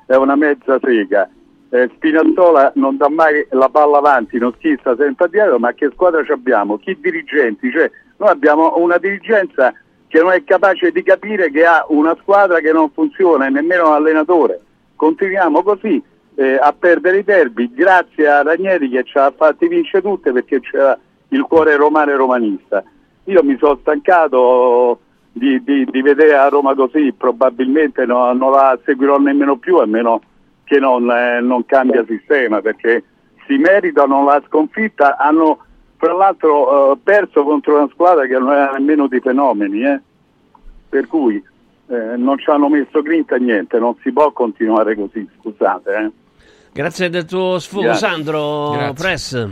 è una mezza sega. Eh, Spinazzola non dà mai la palla avanti, non schizza sempre dietro, ma che squadra ci abbiamo? Chi dirigenti? Cioè, noi abbiamo una dirigenza che non è capace di capire che ha una squadra che non funziona e nemmeno un allenatore. Continuiamo così eh, a perdere i derby, grazie a Ranieri che ci ha fatti vincere tutte perché c'era il cuore romano e romanista. Io mi sono stancato di, di- di vedere a Roma così, probabilmente no- non la seguirò nemmeno più a meno che non, eh, non cambia sistema perché si meritano la sconfitta, hanno tra l'altro eh, perso contro una squadra che non era nemmeno di fenomeni, eh. per cui eh, non ci hanno messo grinta niente, non si può continuare così, scusate. Eh. Grazie del tuo sfogo, Grazie. Sandro Grazie. Press.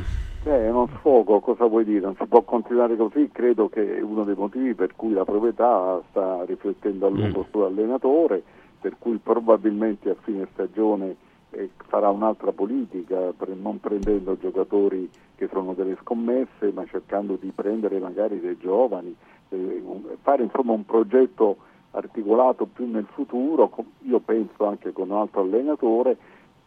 Eh, è uno sfogo, cosa vuoi dire? Non si può continuare così, credo che è uno dei motivi per cui la proprietà sta riflettendo a lungo sull'allenatore, per cui probabilmente a fine stagione eh, farà un'altra politica, pre- non prendendo giocatori che sono delle scommesse, ma cercando di prendere magari dei giovani, eh, un- fare insomma un progetto articolato più nel futuro, io penso anche con un altro allenatore,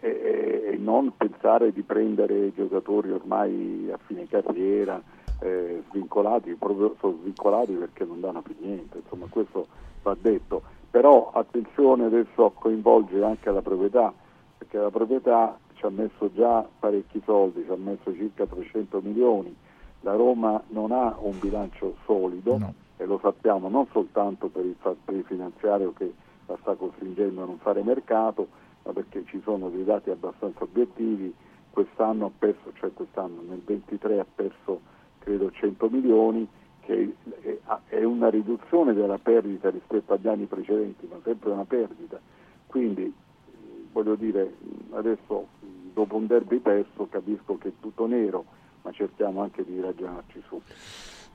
e, e- non pensare di prendere giocatori ormai a fine carriera eh, svincolati, proprio sono svincolati perché non danno più niente, insomma questo va detto. Però attenzione adesso a coinvolgere anche la proprietà, perché la proprietà ci ha messo già parecchi soldi, ci ha messo circa 300 milioni, la Roma non ha un bilancio solido e lo sappiamo non soltanto per il fattore finanziario che la sta costringendo a non fare mercato, ma perché ci sono dei dati abbastanza obiettivi, quest'anno perso, cioè quest'anno nel 23 ha perso credo 100 milioni, che è, una riduzione della perdita rispetto agli anni precedenti, ma sempre una perdita. Quindi voglio dire, adesso dopo un derby perso capisco che è tutto nero, ma cerchiamo anche di ragionarci su.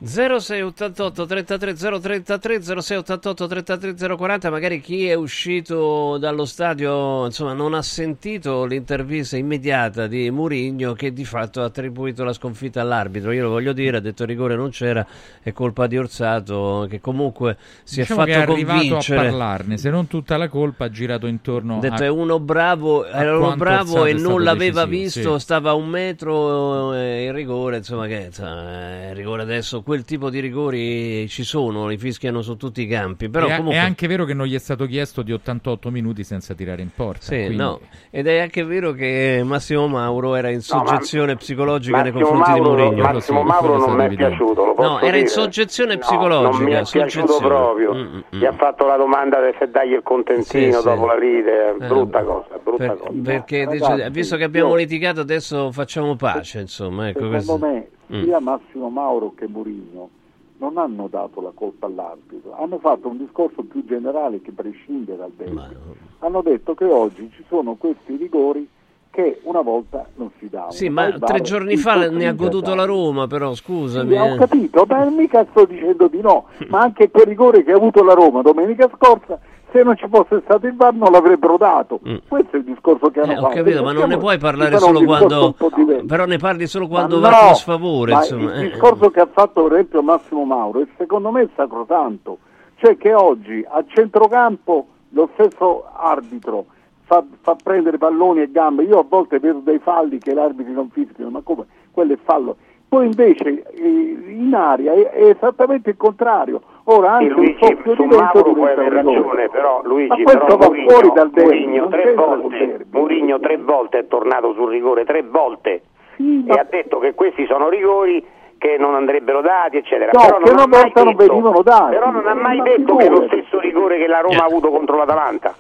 0688 33 033 0688 33 040 magari chi è uscito dallo stadio insomma non ha sentito l'intervista immediata di Murigno che di fatto ha attribuito la sconfitta all'arbitro. Io lo voglio dire ha detto rigore non c'era è colpa di Orsato che comunque si Diciamo è che è fatto arrivato a convincere. parlarne, se non tutta la colpa ha girato intorno ha detto a... è uno bravo, era uno bravo e non l'aveva decisivo, visto, sì. stava a un metro eh, il rigore, insomma che eh, il rigore adesso, quel tipo di rigori ci sono, li fischiano su tutti i campi, però è, comunque... è anche vero che non gli è stato chiesto di 88 minuti senza tirare in porta. Sì, quindi- no. Ed è anche vero che Massimo Mauro era in No, ma- soggezione psicologica nei Massimo confronti Mauro, di Mourinho. Massimo Mauro non mi è piaciuto, lo posso No, era in dire. soggezione No, psicologica. non mi è piaciuto soggezione. proprio. Mm, mm, mm. Gli ha fatto la domanda se dagli il contentino Sì, sì. dopo la lite, Eh, brutta cosa, brutta per- cosa. perché No, dice, ragazzi, visto che abbiamo io- litigato adesso facciamo pace, insomma, ecco Secondo questo. me. Sia Massimo Mauro che Mourinho non hanno dato la colpa all'arbitro, hanno fatto un discorso più generale che prescinde dal derby. Hanno detto che oggi ci sono questi rigori che una volta non si davano. Sì, ma tre giorni fa ne ha goduto la Roma, però Sì, scusami. ho eh. capito, ma mica sto dicendo di no, ma anche quel rigore che ha avuto la Roma domenica scorsa, se non ci fosse stato il VAR non l'avrebbero dato. Questo è il discorso che hanno Mm. Eh, ho fatto. capito, ma non ne puoi parlare solo quando. Però ne parli solo quando Ma va a no, tuo sfavore. ma Insomma. il eh. discorso che ha fatto per esempio Massimo Mauro è secondo me sacrosanto, cioè che oggi a centrocampo lo stesso arbitro fa, fa prendere palloni e gambe. Io a volte vedo dei falli che gli arbitri non fischiano, ma come? Quello è fallo. Poi invece eh, in aria è, è esattamente il contrario. Ora Sì, anche Luigi, un soffio su di vento diventa ragione, però Ma Luigi, questo però va Mourinho, fuori dal non tre volte, Mourinho tre volte è tornato sul rigore, tre volte, e ha detto che questi sono rigori che non andrebbero dati, eccetera. No, però che non ha una mai volta non detto- venivano dati. Però non ha mai Ma detto che è lo stesso rigore che la Roma ha avuto contro l'Atalanta.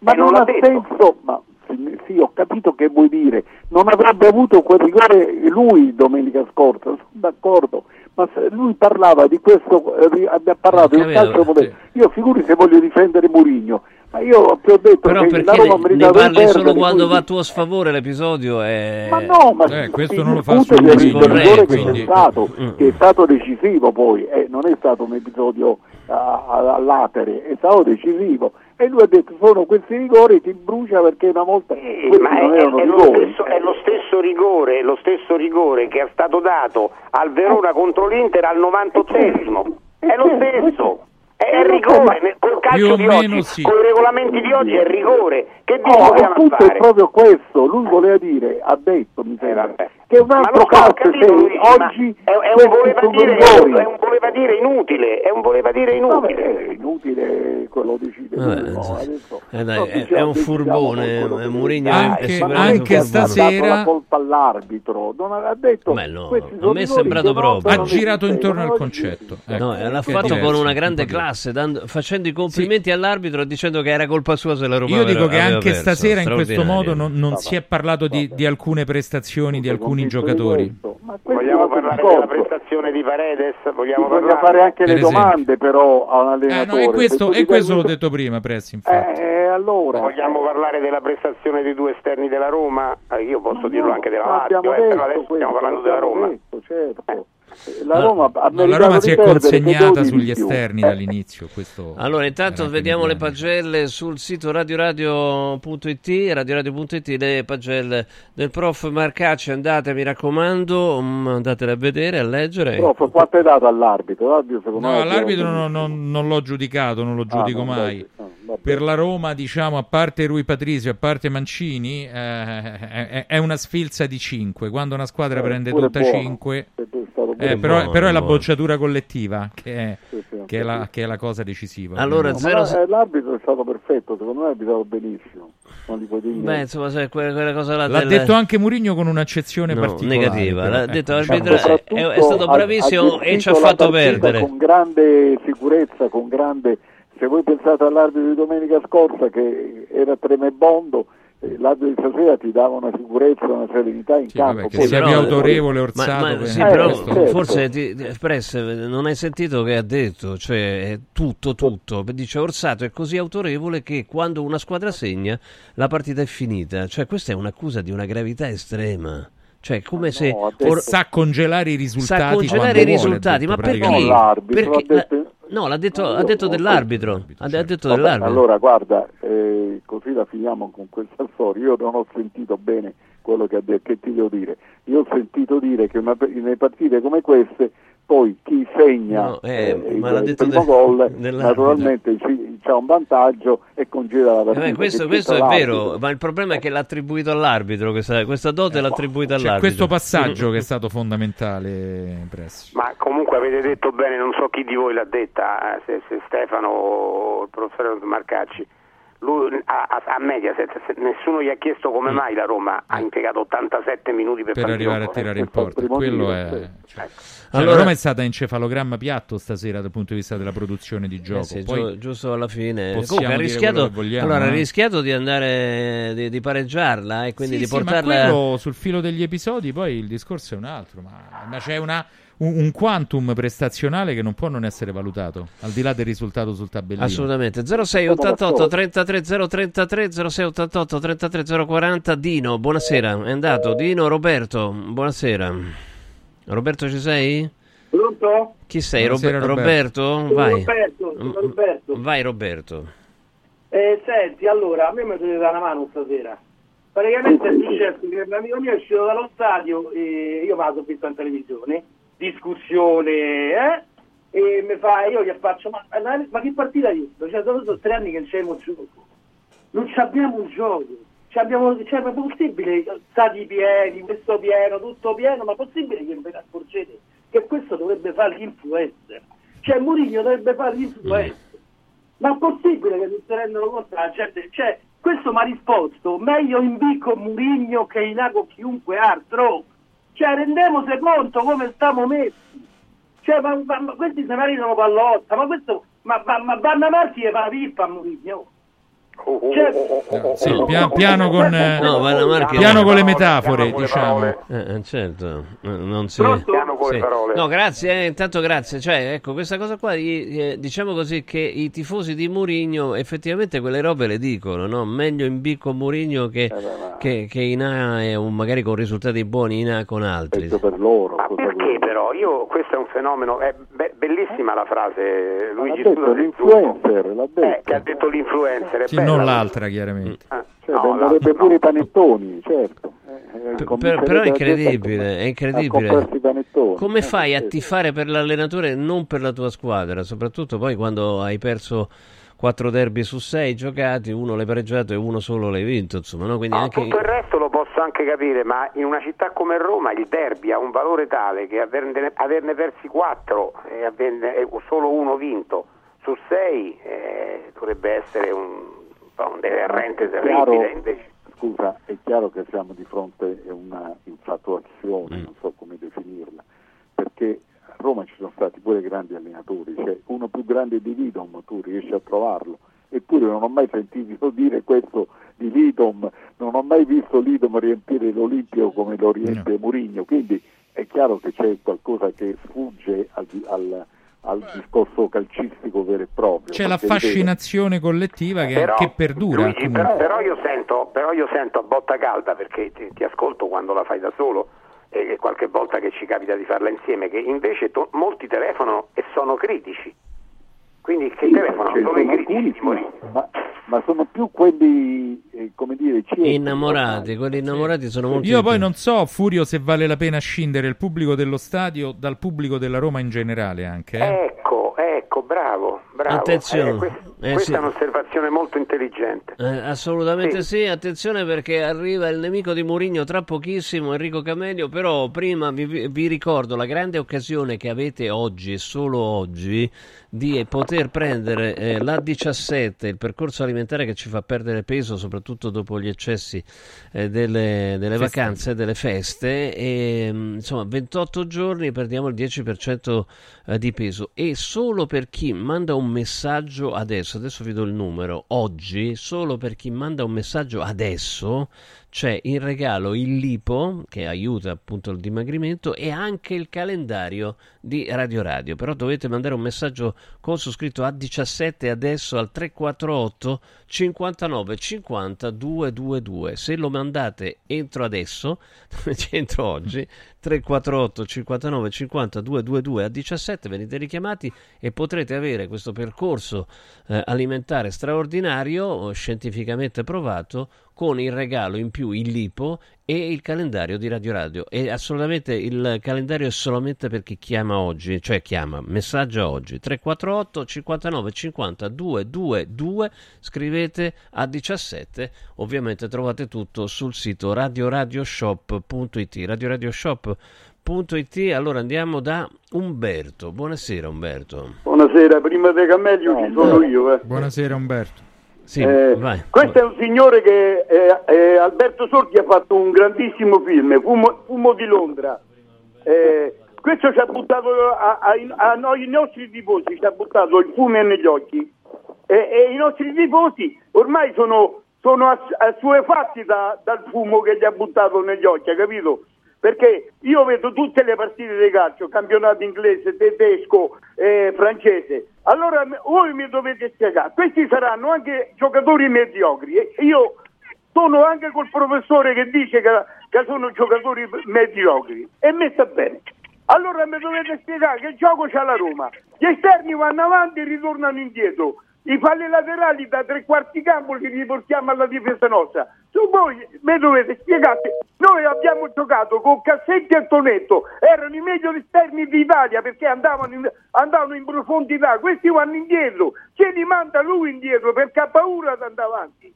Ma Eh, non non, l'ha ha detto. senso, ma sì, sì, ho capito che vuoi dire, non avrebbe avuto quel rigore lui domenica scorsa, sono d'accordo, ma lui parlava di questo, eh, ha parlato di un calcio moderno, io figuri se voglio difendere Murigno, ma io ti ho detto Però che la Roma ne, ne parli solo perdere, quando quindi- va a tuo sfavore l'episodio? È... Ma no, ma Eh, questo non lo fa Mourinho, rigore che c'è quindi- stato, Mm. che è stato decisivo poi, eh, non è stato un episodio a- a- all'atere, è stato decisivo. E lui ha detto sono questi rigori, ti brucia perché una volta questi Ma è, è lo stesso, è lo stesso rigore, lo stesso rigore che è stato dato al Verona contro l'Inter al 98esimo. È lo stesso. È il rigore, col Più calcio o di meno oggi, sì. con i regolamenti di oggi è il rigore. Che No, dico il a punto è fare? proprio questo, lui voleva dire, ha detto mi sembra, vabbè. che un Ma altro calcio capito, se Luigi, ma oggi è, è un voleva dire, è un voleva dire inutile, è un voleva dire inutile. Vabbè, è inutile, quello decide Vabbè, lui, no, adesso Eh, dai, non è- diciamo- è un furbone, eh, Mourinho Anche- anche stasera- dato la colpa all'arbitro, non ha detto Beh, no, a me è sembrato proprio. Ha girato intorno al concetto. No, Ecco, e l'ha fatto con una un grande po' classe, dando- facendo i complimenti all'arbitro e dicendo che era colpa sua se la Roma Io dico aveva- che anche perso. stasera in questo modo non, non si è parlato di, di alcune prestazioni di alcuni giocatori. questo. Ma Vogliamo parlare discorso. della prestazione di Paredes? Vogliamo fare anche Per le esempio. domande però a un Eh, allenatore. no, e questo, e questo l'ho detto prima, Pressi, infatti. Eh, allora. Vogliamo parlare della prestazione dei due esterni della Roma? Eh, io posso Ma dirlo no, anche della Lazio, abbiamo eh, però detto adesso stiamo questo, parlando della Roma. detto, certo. La Roma ha No, la Roma si è consegnata sugli esterni Eh, dall'inizio. Questo Allora, intanto vediamo le pagelle sul sito radioradio.it, radioradio.it, le pagelle del prof Marcacci, andate, mi raccomando, mm, andatele a vedere, a leggere. Prof, quanto hai dato all'arbitro? L'arbitro secondo No, me all'arbitro è- non, non- non l'ho giudicato, non lo Ah, giudico no, mai. dai, no. Per la Roma, diciamo, a parte Rui Patrizio, a parte Mancini, eh, è, è una sfilza di 5. Quando una squadra Eh, prende tutta buono. 5, È stato pure eh, però, buono, però è la bocciatura collettiva che è, Sì, sì, che è la, che è la cosa decisiva. Allora, No, zero- la- eh, l'arbitro è stato perfetto, secondo me ha arbitrato benissimo. Beh, insomma, se quella, quella cosa là L'ha del- detto anche Mourinho con un'accezione No, particolare. negativa, l'ha ecco, detto l'arbitro- così. è- è stato ha- bravissimo ha e ci ha fatto perdere. Con grande sicurezza, con grande... Se voi pensate all'arbitro di domenica scorsa che era tremebondo, eh, l'arbitro di stasera ti dava una sicurezza, una serenità in Sì, campo. vabbè, che sia più autorevole Orsato Ma, ma sì, Eh, però certo. forse ti, ti- Press, non hai sentito che ha detto, cioè è tutto, tutto. Dice Orsato è così autorevole che quando una squadra segna la partita è finita. Cioè questa è un'accusa di una gravità estrema. Cioè come se no, detto- Or- sa congelare i risultati. sa congelare i vuole, risultati, ha ma detto, perché? No, Perché- ha detto- No, l'ha detto, ha detto dell'arbitro. Ha certo. ha detto Vabbè, dell'arbitro. allora guarda, eh, così la finiamo con questa storia. Io non ho sentito bene quello che ha detto, che ti devo dire. Io ho sentito dire che una- nelle partite come queste poi chi segna No, eh, il, ma l'ha il primo de- gol naturalmente c'ha un vantaggio e congela la Eh partita. beh, questo, questo è vero, ma il problema è che l'ha attribuito all'arbitro. Questa, questa dote l'ha attribuita C'è all'arbitro. questo passaggio che è stato fondamentale, Press. Ma comunque avete detto bene, non so chi di voi l'ha detta, eh, se, se Stefano o il professore Marcacci. Lui, a, a, a Mediaset se- nessuno gli ha chiesto come mai la Roma ha impiegato 87 minuti per, per arrivare a tirare in porta. Quello è. cioè, Ecco. Cioè, Allora- Roma è stata encefalogramma piatto stasera dal punto di vista della produzione di Eh gioco. sì, Poi giu- giusto alla fine. Comunque ha rischiato, vogliamo, allora, ha eh. rischiato di andare di, di pareggiarla e quindi sì, di sì, portarla. quello sul filo degli episodi, poi il discorso è un altro. Ma, ma c'è una, un, un quantum prestazionale che non può non essere valutato, al di là del risultato sul tabellino. Assolutamente 06 88 33 033 06 88 33 040 Dino, buonasera. È andato Dino Roberto, buonasera. Roberto ci sei? Pronto? Chi sei? Roberto? Sono Vai. Roberto, sono Roberto. Vai Roberto. Eh, senti, allora, a me mi dovete dare una mano stasera. Praticamente è successo che un amico mio è uscito dallo stadio e io sono vista in televisione, discussione, eh? E mi fa, io gli faccio, ma, ma che partita hai visto? Cioè, sono, sono tre anni che non c'è il gioco. non ci abbiamo un gioco. Abbiamo, cioè, ma è possibile, stati pieni, questo pieno, tutto pieno, ma è possibile che non ve ne accorgete che questo dovrebbe fare l'influencer? Cioè Mourinho dovrebbe fare l'influencer. Ma è possibile che non si rendano conto la gente? Cioè, questo mi ha risposto, meglio in B con Mourinho che in A con chiunque altro. Cioè, rendiamoci conto come stiamo messi. Cioè, ma, ma- ma questi se maritano pallotta, ma questo, ma, ma, ma Vanna Marchi è la pippa a Cioè, Sì, pia- piano con, eh, No, Vanna Marchi- piano con le metafore, diciamo. Eh, eh, certo, eh, non si... Pronto? Piano con le Sì. parole. No, grazie, eh, intanto grazie. Cioè, ecco, questa cosa qua, eh, diciamo così che i tifosi di Mourinho effettivamente quelle robe le dicono, no? Meglio in B con Mourinho che, che, che in A, un- magari con risultati buoni in A con altri. per loro. Ma però? Io, questo è un fenomeno, è be- bellissima la frase, Luigi, L'ha detto l'influencer, l'ha Eh, detto. che ha detto l'influencer, Sì, non l'altra, chiaramente. Ah, Cioè, no, venderebbe pure i panettoni, certo. Eh, eh, Per- però è incredibile, è incredibile. Come Eh, fai a tifare per l'allenatore e non per la tua squadra? Soprattutto poi quando hai perso quattro derby su sei giocati, uno l'hai pareggiato e uno solo l'hai vinto, insomma, no? Quindi No, anche... Tutto il resto posso anche capire, ma in una città come Roma il derby ha un valore tale che averne, averne persi quattro e averne solo uno vinto su sei eh, dovrebbe essere un, un deterrente terribile. Chiaro- Invece, Scusa, è chiaro che siamo di fronte a una infatuazione, Mm. non so come definirla, perché a Roma ci sono stati pure grandi allenatori, cioè uno più grande di Lidom, tu riesci a trovarlo, eppure non ho mai sentito dire questo di Lidom, non ho mai visto Lidom riempire l'Olimpio come lo riempie Murigno, quindi è chiaro che c'è qualcosa che sfugge al, al- al discorso calcistico vero e proprio. C'è la fascinazione collettiva che, Però, che perdura. Luigi, però, però io sento, però io sento a botta calda perché ti, ti ascolto quando la fai da solo e, e qualche volta che ci capita di farla insieme, che invece to- molti telefonano e sono critici. Quindi che Sì, telefonano? ce ne Sono alcuni, ma, ma sono più quelli, eh, come dire, ciechi, Innamorati, quelli innamorati sono molto Io poi più. non so, Furio, se vale la pena scindere il pubblico dello stadio dal pubblico della Roma in generale anche. eh. Ecco, ecco, bravo, bravo. Attenzione. Eh, que- Eh, questa sì. è un'osservazione molto intelligente. Eh, assolutamente Sì. sì. attenzione perché arriva il nemico di Mourinho tra pochissimo, Enrico Camelio, però prima vi, vi ricordo la grande occasione che avete oggi e solo oggi di poter prendere eh, l'A17, il percorso alimentare che ci fa perdere peso soprattutto dopo gli eccessi eh, delle, delle vacanze, delle feste. E mm, insomma 28 giorni perdiamo il 10% eh, di peso. E solo per chi manda un messaggio adesso, adesso vi do il numero, oggi solo per chi manda un messaggio adesso c'è in regalo il lipo che aiuta appunto il dimagrimento e anche il calendario di Radio Radio. Però dovete mandare un messaggio con su scritto A17 adesso al 348 59 50 222. Se lo mandate entro adesso, entro oggi, 348 59 50 222 a 17 venite richiamati e potrete avere questo percorso eh, alimentare straordinario, scientificamente provato, con il regalo in più il lipo e il calendario di Radio Radio. E assolutamente il calendario è solamente per chi chiama oggi, cioè chiama, messaggia oggi 348 59 50 222, scrivete a 17, ovviamente trovate tutto sul sito radioradioshop.it. Radioradioshop.it. Allora andiamo da Umberto. Buonasera Umberto. Buonasera, prima di Camelio ci sono io. eh. Buonasera Umberto. Sì, Eh. Questo è un signore che eh, eh, Alberto Sordi ha fatto un grandissimo film, Fumo, Fumo di Londra. Eh, questo ci ha buttato a, a- a noi i nostri tifosi, ci ha buttato il fumo negli occhi. E, i nostri tifosi ormai sono, sono ass- assuefatti da- dal fumo che gli ha buttato negli occhi, hai capito? Perché io vedo tutte le partite di calcio, campionato inglese, tedesco, eh, francese. Allora voi mi dovete spiegare, questi saranno anche giocatori mediocri. Io sono anche col professore che dice che, che sono giocatori mediocri e me sta bene. Allora mi dovete spiegare che gioco c'ha la Roma. Gli esterni vanno avanti e ritornano indietro. I falli laterali da tre quarti campo li riportiamo alla difesa nostra. Su voi mi dovete spiegare. Noi abbiamo giocato con Cassetti e Tonetto, erano i migliori esterni d'Italia perché andavano in, andavano in profondità. Questi vanno indietro, ce li manda lui indietro perché ha paura di andare avanti.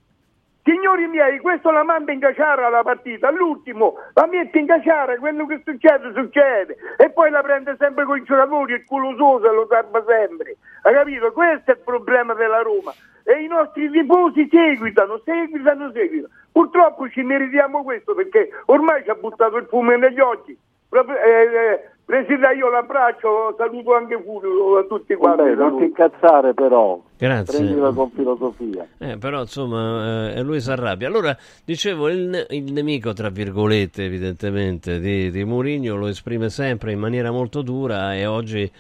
Signori miei, questo la manda in caciara la partita, all'ultimo la mette in caciara, quello che succede succede e poi la prende sempre con i giocatori, il culo se lo salva sempre, hai capito? Questo è il problema della Roma e i nostri tifosi seguitano, seguitano, seguitano. Purtroppo ci meritiamo questo perché ormai ci ha buttato il fumo negli occhi. Proprio- eh, eh, Presidente, io l'abbraccio, saluto anche Furio a tutti quanti. Vabbè, non ti incazzare però. Grazie. Prendila con filosofia. Eh, però insomma eh, lui si arrabbia. Allora, dicevo, il, il nemico, tra virgolette, evidentemente, di, di Mourinho lo esprime sempre in maniera molto dura e oggi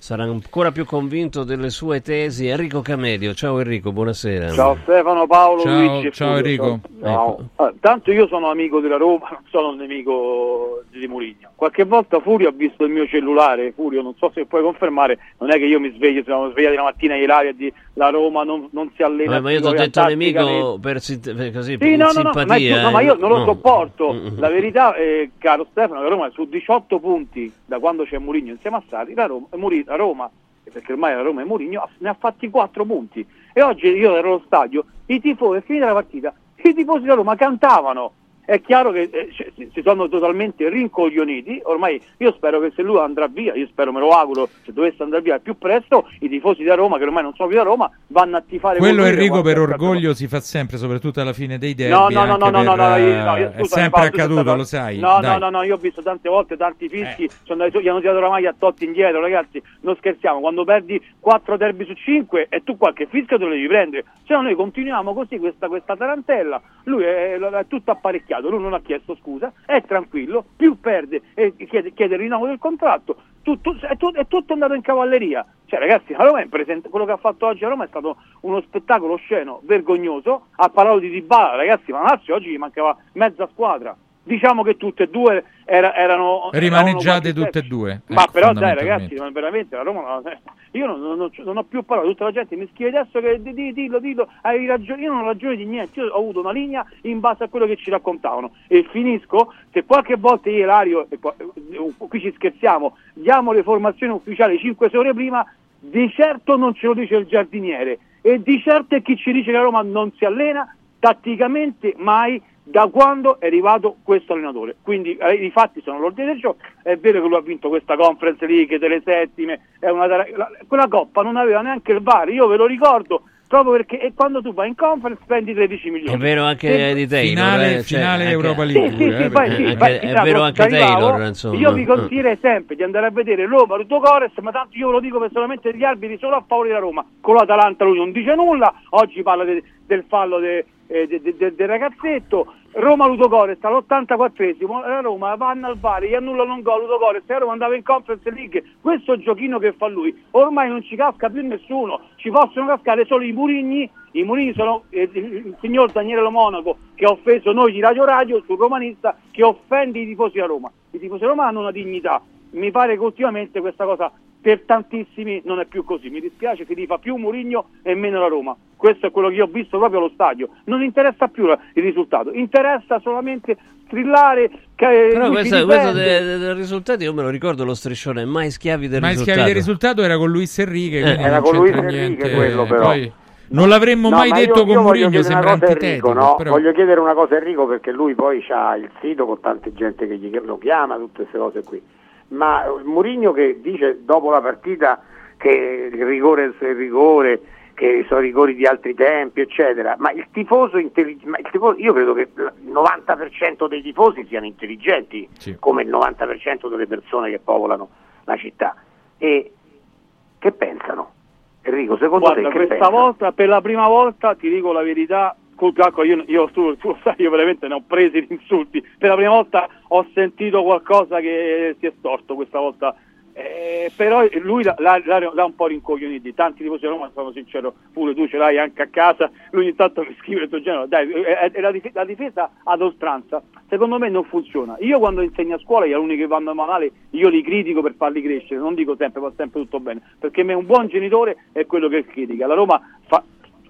sarà ancora più convinto delle sue tesi. Enrico Camedio, ciao Enrico, buonasera. Ciao Stefano, Paolo, Ciao, Luigi e ciao Fulvio. Enrico. Ciao. Ah, tanto io sono amico della Roma, non sono un nemico di Mourinho. Qualche volta Furio ha visto il mio cellulare, Furio, non so se puoi confermare, non è che io mi sveglio, siamo svegliati la mattina ieri di la Roma non, non si allena Vabbè, ma io ti ho detto nemico per, per così, Sì, per no, no, no, ma, simpatia. tu- no, ma io non lo no. sopporto. Mm. La verità, è, caro Stefano, che Roma è su 18 punti da quando c'è Mourinho insieme a Sari, la Roma, Muri- la Roma, perché ormai la Roma è Mourinho, ne ha fatti 4 punti. E oggi io ero allo stadio, i tifosi, finita la partita, i tifosi della Roma cantavano. È chiaro che eh, si sono totalmente rincoglioniti, ormai io spero che se lui andrà via, io spero, me lo auguro, se dovesse andare via più presto, i tifosi da Roma, che ormai non sono più da Roma, vanno a tifare Quello Enrico per è orgoglio si fa sempre, soprattutto alla fine dei derby. No, no, no, no, no, no, per, no, io- eh, no, io- è scusami, sempre accaduto, stato- lo sai. No, dai. no, no, no, io ho visto tante volte tanti fischi, sono andati gli hanno tirato la maglia a Totti indietro, ragazzi, non scherziamo, quando perdi 4 derby su 5 e tu qualche fischio te lo devi prendere, se no noi continuiamo così questa, questa tarantella, lui è, è tutto apparecchiato, lui non ha chiesto scusa, è tranquillo, più perde e chiede, chiede il rinnovo del contratto, tutto, è, tu- è tutto andato in cavalleria. Cioè, ragazzi, la Roma è presente, quello che ha fatto oggi a Roma è stato uno spettacolo sceno, vergognoso. Ha parlato di Dybala, ragazzi, ma Lazio oggi gli mancava mezza squadra. Diciamo che tutte e due era- erano Rimaneggiate erano tutte e due. ma ecco, però dai ragazzi, ma veramente la Roma non- io non, non- non- ho più parole, tutta la gente mi scrive adesso che di- di- dillo, dillo, hai ragione, io non ho ragione di niente, io ho avuto una linea in base a quello che ci raccontavano. E finisco, se qualche volta io e Lario, eh, qui ci scherziamo, diamo le formazioni ufficiali 5 ore prima, di certo non ce lo dice il giardiniere. E di certo è chi ci dice che la Roma non si allena tatticamente mai da quando è arrivato questo allenatore. Quindi eh, i fatti sono l'ordine del giorno, è vero che lui ha vinto questa Conference League delle settime, è una la- quella coppa non aveva neanche il VAR, io ve lo ricordo, proprio perché e quando tu vai in conference spendi 13 milioni. È vero anche Se- di Taylor. Finale- eh, cioè, finale anche- Europa sì, League. sì, pure, sì, eh, sì, anche- poi, è vero anche. Taylor, insomma. Io vi consiglierei sempre di andare a vedere Roma, Ludogorets, ma tanto io ve lo dico personalmente gli arbitri solo a favore della Roma. Con l'Atalanta lui non dice nulla, oggi parla de- del fallo de- eh, de- de- de- del ragazzetto. Roma Ludogorets all'84esimo, la Roma vanno al VAR, gli annullano un gol Ludogorets, la Roma andava in Conference League, questo giochino che fa lui, ormai non ci casca più nessuno, ci possono cascare solo i Murigni, i Murigni sono eh, il signor Daniele Lo Monaco che ha offeso noi di Radio Radio sul romanista che offende i tifosi da Roma, i tifosi da Roma hanno una dignità, mi pare che ultimamente questa cosa per tantissimi non è più così, mi dispiace si fa più Murigno e meno la Roma, questo è quello che io ho visto proprio allo stadio, non interessa più il risultato, interessa solamente strillare che Però questo, questo difende. de- de- del risultato io me lo ricordo lo striscione, mai schiavi del Ma i risultato. schiavi del risultato era con Luis Enrique. Eh, era non con Luis c'entra Enrique niente. quello, però. Poi non l'avremmo No, mai ma detto io- con io chiedere sembra antitetico. No? però- Voglio chiedere una cosa a Enrico perché lui poi ha il sito con tante gente che gli, lo chiama, tutte queste cose qui. Ma Mourinho che dice dopo la partita che il rigore è il rigore, che sono rigori di altri tempi, eccetera. Ma il tifoso intelligente, io credo che il 90% dei tifosi siano intelligenti, come il 90% delle persone che popolano la città. E che pensano? Enrico, secondo Guarda, te che questa pensano? volta, per la prima volta, ti dico la verità, calcolo, io, io tu, tu lo sai, io veramente ne ho presi di insulti. Per la prima volta ho sentito qualcosa che si è storto questa volta. Eh, però lui l'ha, un po' rincoglioniti, tanti tifosi di Roma, sono sincero, pure tu ce l'hai anche a casa, lui ogni tanto mi scrive il tuo genere, dai, è, è la, dif- la difesa ad oltranza, secondo me non funziona. Io quando insegno a scuola, gli alunni che vanno male, io li critico per farli crescere, non dico sempre, va sempre tutto bene, perché me un buon genitore è quello che critica. La Roma fa,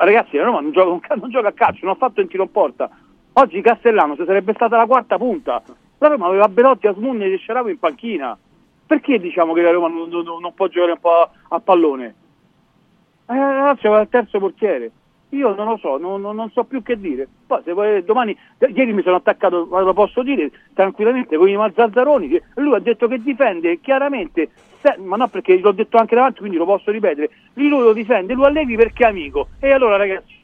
ragazzi, la Roma non gioca, non gioca a calcio, non ha fatto un tiro in porta. Oggi Castellano se sarebbe stata la quarta punta. La Roma aveva Belotti, Asmunni e Sceravo in panchina. Perché diciamo che la Roma non, non- non può giocare un po' a, a pallone? Eh, la Lazio aveva il terzo portiere. Io non lo so, non, non- so più che dire. Poi se vuoi, domani, ieri mi sono attaccato, lo posso dire tranquillamente, con i Mazzazzaroni, che lui ha detto che difende chiaramente, se- ma no perché l'ho detto anche davanti, quindi lo posso ripetere, lui lo difende, lui Allegri perché è amico. E allora ragazzi,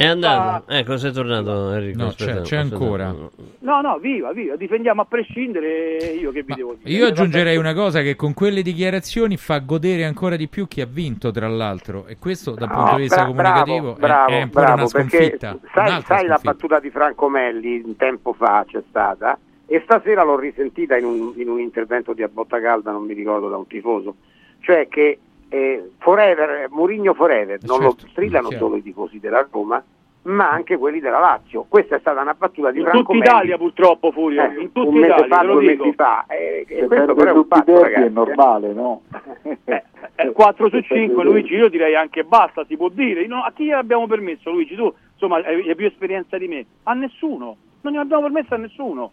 È andato? Ecco, sei tornato Enrico. No, aspetta, c'è- c'è aspetta. ancora. no no, viva, viva, difendiamo a prescindere, io che vi devo dire. Io aggiungerei una cosa che con quelle dichiarazioni fa godere ancora di più chi ha vinto, tra l'altro, e questo dal punto di vista bra- comunicativo è- bravo, è, ancora bravo, una perché sconfitta. sai, sai la battuta di Franco Melli un tempo fa c'è stata e stasera l'ho risentita in un, in un intervento di Abbotta Calda, non mi ricordo da un tifoso, cioè che eh, Forever, Murigno Forever, non lo Certo, strillano chiaro. solo i tifosi della Roma, ma anche quelli della Lazio. Questa è stata una battuta di In Franco tutta Melli. Italia purtroppo Furio, Eh, in tutta un mese Italia, fa, te lo due dico. mesi fa. Eh, Se questo però è un fatto, ragazzi. è normale, no? 4 su 5 Luigi io direi anche basta si può dire No, a chi abbiamo permesso Luigi tu insomma hai, più esperienza di me a nessuno non glielo abbiamo permesso a nessuno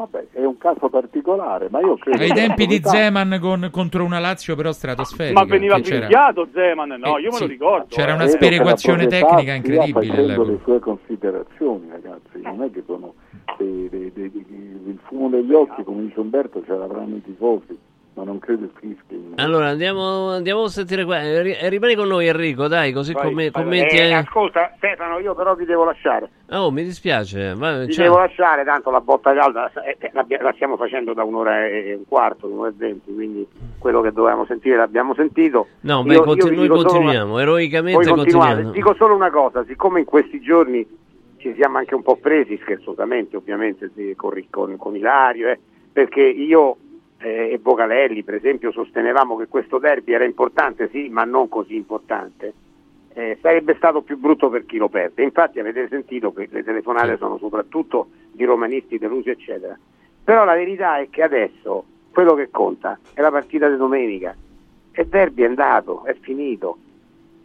Vabbè, è un caso particolare, ma io credo... Ai tempi di Zeman con- contro una Lazio però stratosferica. ma veniva picchiato Zeman no Eh, io me sì, lo ricordo c'era eh. una sperequazione tecnica incredibile facendo le sue considerazioni, ragazzi, non è che sono dei- dei- dei- il fumo degli occhi, come dice Umberto, ce l'avranno i tifosi, ma non credo fischi. Allora andiamo, andiamo a sentire qua. Eh, ri- Rimani con noi Enrico, dai, così Vai, come, vai, commenti. eh, eh. ascolta Stefano, io però vi devo lasciare. Oh, mi dispiace. Va, Ti ciao. devo lasciare, tanto la botta calda eh, eh, la stiamo facendo da un'ora e un quarto, un'ora e venti, quindi quello che dovevamo sentire l'abbiamo sentito. No, beh, io conti- vi noi continuiamo, una- eroicamente continuiamo. Dico solo una cosa, siccome in questi giorni ci siamo anche un po' presi, scherzosamente ovviamente, con, con, con Ilario, eh, perché io eh, e Bocalelli per esempio sostenevamo che questo derby era importante, sì, ma non così importante. Eh, sarebbe stato più brutto per chi lo perde. Infatti avete sentito che le telefonate sono soprattutto di romanisti delusi, eccetera. Però la verità è che adesso quello che conta è la partita di domenica. E derby è andato, è finito.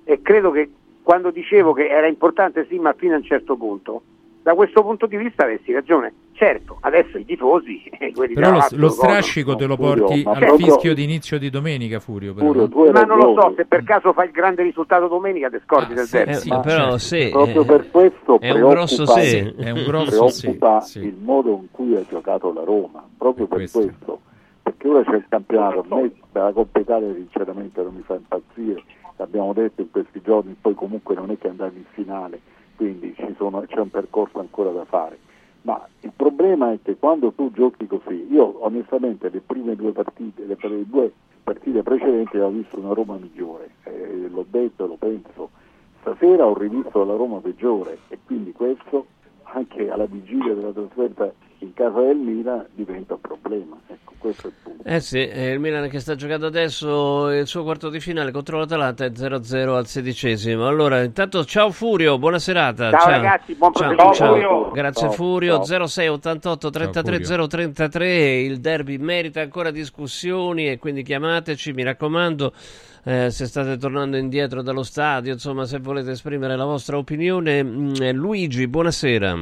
E credo che quando dicevo che era importante sì, ma fino a un certo punto, da questo punto di vista avessi ragione. Certo, adesso i tifosi, eh, quelli Però lo, lo strascico te lo Furio, porti al proprio- fischio di inizio di domenica, Furio. Però. Furio, tu hai Ma non lo so, se per caso fai il grande risultato domenica ti scordi del sì, derby. Eh, sì, ma però certo. sì, Proprio eh, per questo è un grosso sì. È un grosso preoccupa sì. il modo in cui ha giocato la Roma, proprio per Questo. questo. Perché ora c'è il campionato, a me la Coppa Italia sinceramente non mi fa impazzire, l'abbiamo detto in questi giorni, poi comunque non è che andavi in finale, quindi sono- c'è un percorso ancora da fare. Ma il problema è che quando tu giochi così, io onestamente le prime due partite, le, le due partite precedenti ho visto una Roma migliore, eh, l'ho detto, lo penso. Stasera ho rivisto la Roma peggiore e quindi questo anche alla vigilia della trasferta in casa del Milan diventa un problema. Ecco, questo è il punto. Eh sì, il Milan che sta giocando adesso il suo quarto di finale contro l'Atalanta è 0-0 al sedicesimo. Allora, intanto ciao Furio, buona serata. Ciao, ragazzi, buon ciao, ciao. Ciao, Furio. Grazie Ciao, Furio, ciao. 06 88 33 033, il derby merita ancora discussioni e quindi chiamateci, mi raccomando. eh, se state tornando indietro dallo stadio, insomma, se volete esprimere la vostra opinione. Mm, eh, Luigi, buonasera.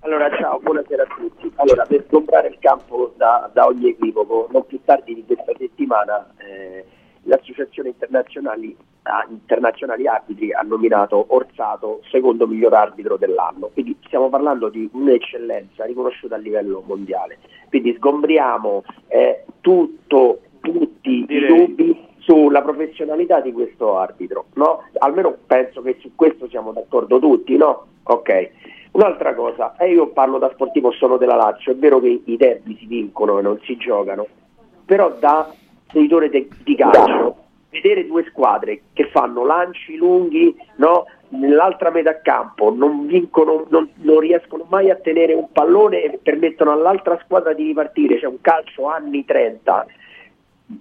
Allora, ciao, buonasera a tutti. Allora, per sgombrare il campo da, da ogni equivoco, non più tardi di questa settimana eh, l'Associazione Internazionali, ah, Internazionali Arbitri ha nominato Orsato secondo miglior arbitro dell'anno. Quindi stiamo parlando di un'eccellenza riconosciuta a livello mondiale. Quindi sgombriamo eh, tutto, tutti i Direi. dubbi sulla professionalità di questo arbitro, no? Almeno penso che su questo siamo d'accordo tutti, no? Ok. Un'altra cosa, e io parlo da sportivo sono della Lazio, è vero che i derby si vincono e non si giocano, però da seguitore de- di calcio, vedere due squadre che fanno lanci lunghi, no? nell'altra metà campo, non vincono, non, non riescono mai a tenere un pallone e permettono all'altra squadra di ripartire, c'è un calcio anni 30,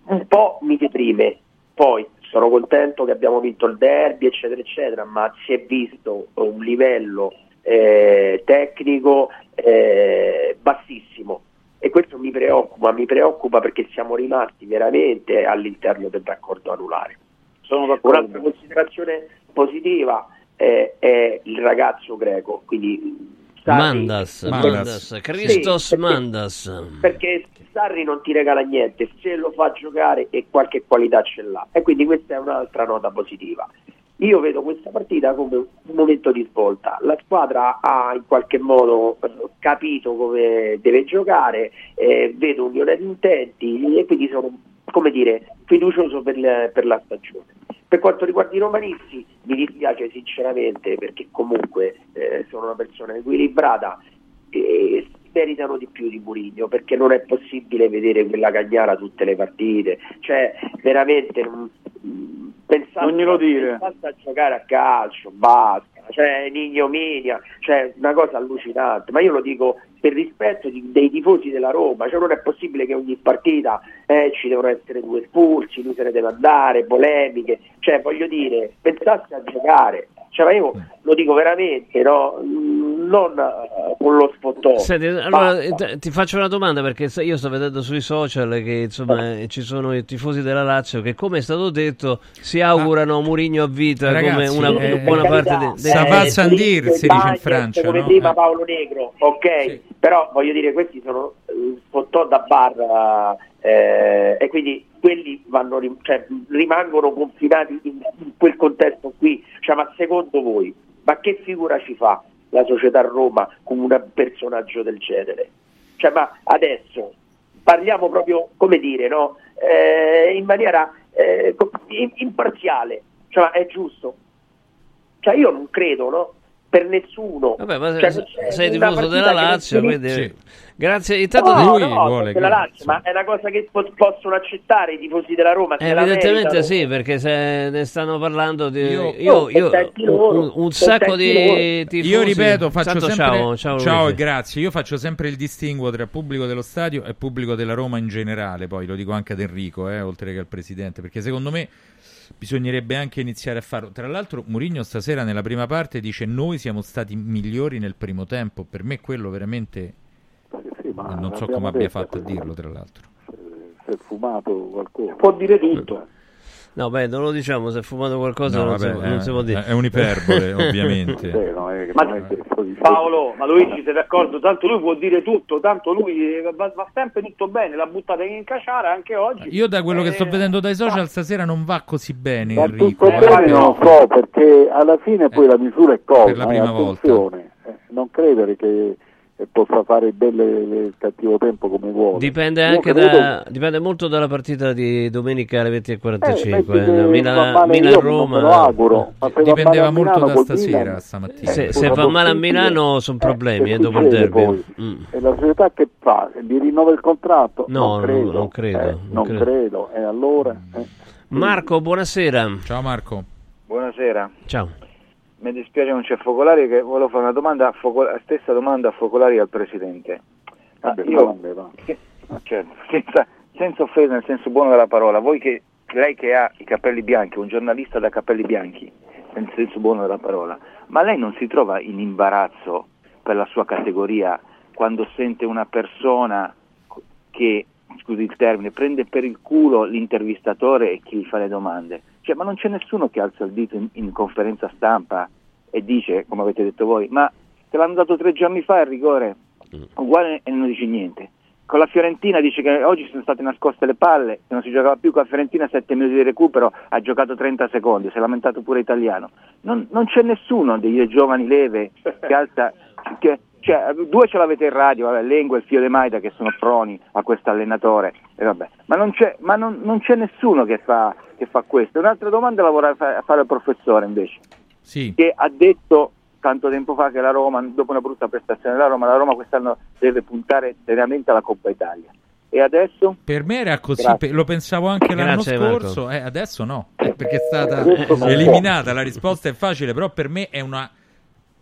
un po' mi deprime. Poi sono contento che abbiamo vinto il derby, eccetera, eccetera, ma si è visto un livello eh, tecnico eh, bassissimo e questo mi preoccupa, mi preoccupa perché siamo rimasti veramente all'interno del raccordo anulare. sono d'accordo Un'altra considerazione positiva è, è il ragazzo greco, quindi Sarri- Mandas, Mandas. Mandas, Christos Sì, perché- Mandas. perché Sarri non ti regala niente, se lo fa giocare e qualche qualità ce l'ha. E quindi questa è un'altra nota positiva. Io vedo questa partita come un momento di svolta. La squadra ha in qualche modo eh, capito come deve giocare, eh, vedo unione di intenti e quindi sono, come dire, fiducioso per, per la stagione. Per quanto riguarda i romanisti, mi dispiace sinceramente perché comunque eh, sono una persona equilibrata e meritano di più di Murigno perché non è possibile vedere quella cagnara tutte le partite, cioè veramente pensate, Non glielo dire. pensate a giocare a calcio, basta, cioè un'ignominia, cioè una cosa allucinante, ma io lo dico per rispetto di- dei tifosi della Roma, cioè non è possibile che ogni partita eh, ci devono essere due espulsi, lui se ne deve andare, polemiche, cioè voglio dire, pensasse a giocare, cioè ma io lo dico veramente, no? Mm, non eh, con lo spottò. Senti, allora eh, t- ti faccio una domanda perché io sto vedendo sui social che insomma eh, ci sono i tifosi della Lazio che come è stato detto si augurano Murigno a vita Ragazzi, come una eh, buona parte de- dei Sa va a Eh, si dice in Francia, come no? prima Eh. Paolo Negro, ok, però voglio dire questi sono spottò da bar eh, e quindi quelli vanno cioè, rimangono confinati in, in quel contesto qui, cioè, ma secondo voi, ma che figura ci fa la società Roma con un personaggio del genere? Cioè, ma adesso parliamo proprio, come dire, no? Eh, in maniera eh, imparziale, cioè, è giusto? Cioè io non credo, no? Per nessuno. Vabbè, ma Cioè, sei tifoso della Lazio, quindi... inizia- Grazie, intanto no, ti- no, vuole che- Lazio, ma è una cosa che po- possono accettare i tifosi della Roma. la Evidentemente sì, perché se ne stanno parlando di... Io- Io, Oh, io- un, un sacco di tifosi... Io ripeto, faccio sempre ciao, ciao, ciao e grazie. Io faccio sempre il distinguo tra pubblico dello stadio e pubblico della Roma in generale. Poi lo dico anche ad Enrico, eh, oltre che al presidente, perché secondo me bisognerebbe anche iniziare a farlo. Tra l'altro, Mourinho stasera nella prima parte dice: Noi siamo stati migliori nel primo tempo. Per me, quello veramente ma non so come abbia detto, fatto a dirlo. Tra l'altro, Si è fumato qualcosa. Può dire tutto. No, beh, non lo diciamo, se è fumato qualcosa No, non, vabbè, si, non eh, si può dire. è un'iperbole, ovviamente. Sì, no, è che Ma- è Paolo, ma Luigi sei d'accordo? Tanto lui può dire tutto, tanto lui eh, va, va sempre tutto bene, l'ha buttata in caciara anche oggi. Io, da quello che sto Eh, vedendo dai social, stasera non va così bene. Enrico. tutto eh, bene non lo so, perché alla fine poi la misura è cosa, per la prima eh, eh, non credere che, che possa fare il bello e il cattivo tempo come vuole. Dipende anche credo- da, dipende molto dalla partita di domenica alle 20.45. Eh, Eh, Milan- Milan-Roma. lo auguro, Dipendeva molto Milano da stasera, Milan, stamattina. Se, eh, se va male a? Milano sono problemi che eh, dopo il derby. Mm. E la società che fa? Gli rinnova il contratto? No, non credo, no, non credo, eh, non non credo. credo. E allora? eh. Marco, buonasera. Ciao Marco. Buonasera. Ciao. Mi dispiace non c'è Focolari che volevo fare una domanda, a Foco- la stessa domanda a Focolari al Presidente. Ma Vabbè, io, vabbè, va. certo, senza, senza offesa nel senso buono della parola, voi che, lei che ha i capelli bianchi, un giornalista da capelli bianchi, nel senso buono della parola, ma lei non si trova in imbarazzo per la sua categoria quando sente una persona che, scusi il termine, prende per il culo l'intervistatore e chi gli fa le domande? Cioè, ma non c'è nessuno che alza il dito in, in conferenza stampa e dice, come avete detto voi, ma te l'hanno dato tre giorni fa il rigore, uguale e non dice niente. Con la Fiorentina dice che oggi sono state nascoste le palle, che non si giocava più con la Fiorentina 7 minuti di recupero, ha giocato 30 secondi, si è lamentato pure italiano. Non, non c'è nessuno dei giovani leve che alza, che, cioè, due ce l'avete in radio, vabbè, Lengo e il Fio De Maida che sono proni a questo allenatore. Ma, non c'è, ma non, non c'è nessuno che fa, che fa questo. Un'altra domanda la vorrei fa- fare al professore invece Sì. che ha detto tanto tempo fa che la Roma, dopo una brutta prestazione della Roma, la Roma quest'anno deve puntare seriamente alla Coppa Italia. E adesso? Per me era così, Grazie. pe- lo pensavo anche l'anno Grazie, scorso, eh, adesso no, perché è stata eliminata, la risposta è facile, però per me è una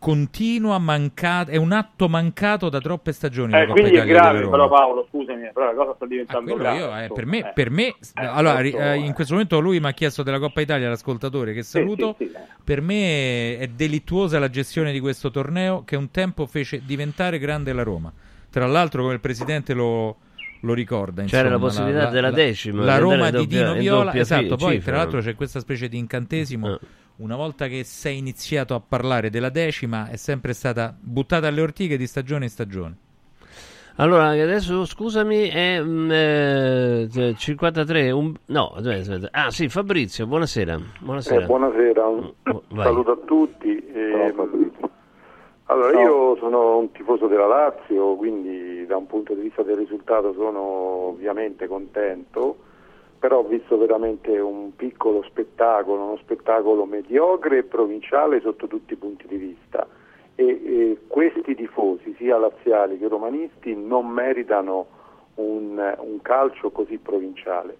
continua mancata, è un atto mancato da troppe stagioni la Eh, Coppa quindi è Italia della grave, però Paolo, scusami, però la cosa sta diventando Quello grave. io, eh, insomma, per me, eh. per me allora, eh, in questo momento lui mi ha chiesto della Coppa Italia, l'ascoltatore che saluto. sì, sì, eh. Per me è delittuosa la gestione di questo torneo che un tempo fece diventare grande la Roma. Tra l'altro, come il presidente lo, lo ricorda, C'era la insomma, possibilità della decima, La di Roma di doppia- Dino in Viola, esatto. fi- Poi, cifra. tra l'altro, c'è questa specie di incantesimo. Eh. Una volta che sei iniziato a parlare della decima, è sempre stata buttata alle ortiche di stagione in stagione. Allora, adesso scusami, è mm, eh, 53, un, no, aspetta, aspetta. ah sì, Fabrizio, buonasera. Buonasera. Eh, buonasera, un vai. saluto a tutti. eh, allora, io sono un tifoso della Lazio, quindi da un punto di vista del risultato sono ovviamente contento, però ho visto veramente un piccolo spettacolo, uno spettacolo mediocre e provinciale sotto tutti i punti di vista. E, e questi tifosi, sia laziali che romanisti, non meritano un, un calcio così provinciale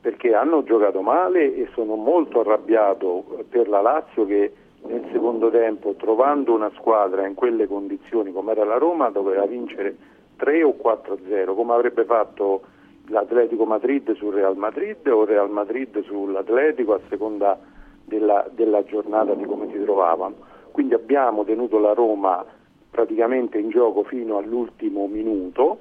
perché hanno giocato male e sono molto arrabbiato per la Lazio che nel secondo tempo, trovando una squadra in quelle condizioni come era la Roma, doveva vincere 3 o 4-0, come avrebbe fatto l'Atletico Madrid sul Real Madrid o Real Madrid sull'Atletico a seconda della, della giornata di come si trovavano. Quindi abbiamo tenuto la Roma praticamente in gioco fino all'ultimo minuto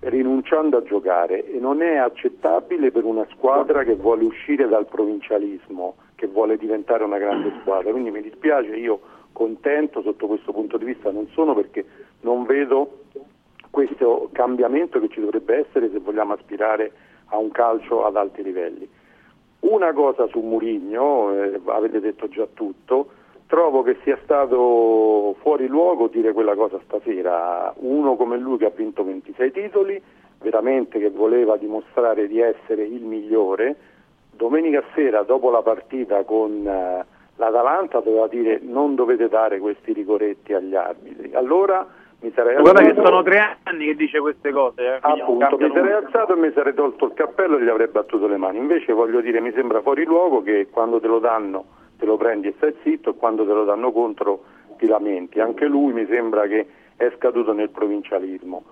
rinunciando a giocare e non è accettabile per una squadra che vuole uscire dal provincialismo, che vuole diventare una grande squadra. Quindi mi dispiace, io contento sotto questo punto di vista non sono perché non vedo questo cambiamento che ci dovrebbe essere se vogliamo aspirare a un calcio ad alti livelli. Una cosa su Murigno, eh, avete detto già tutto, trovo che sia stato fuori luogo dire quella cosa stasera. Uno come lui che ha vinto 26 titoli, veramente che voleva dimostrare di essere il migliore, domenica sera dopo la partita con eh, l'Atalanta doveva dire non dovete dare questi rigoretti agli arbitri. Allora mi sarei Guarda che alzato- sono tre anni che dice queste cose. Eh, Appunto, mi sarei alzato e mi sarei tolto il cappello e gli avrei battuto le mani. Invece voglio dire, mi sembra fuori luogo che quando te lo danno te lo prendi e stai zitto e quando te lo danno contro ti lamenti. Anche lui mi sembra che è scaduto nel provincialismo.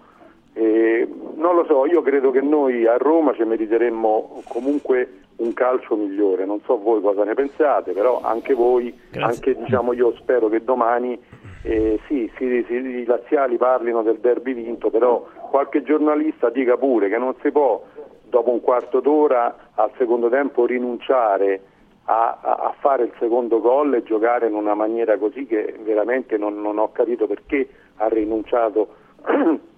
E non lo so, io credo che noi a Roma ci meriteremmo comunque un calcio migliore. Non so voi cosa ne pensate, però anche voi, anche diciamo io spero che domani eh, sì, sì, sì, i laziali parlino del derby vinto, però qualche giornalista dica pure che non si può dopo un quarto d'ora al secondo tempo rinunciare a, a- a fare il secondo gol e giocare in una maniera così che veramente non, non ho capito perché ha rinunciato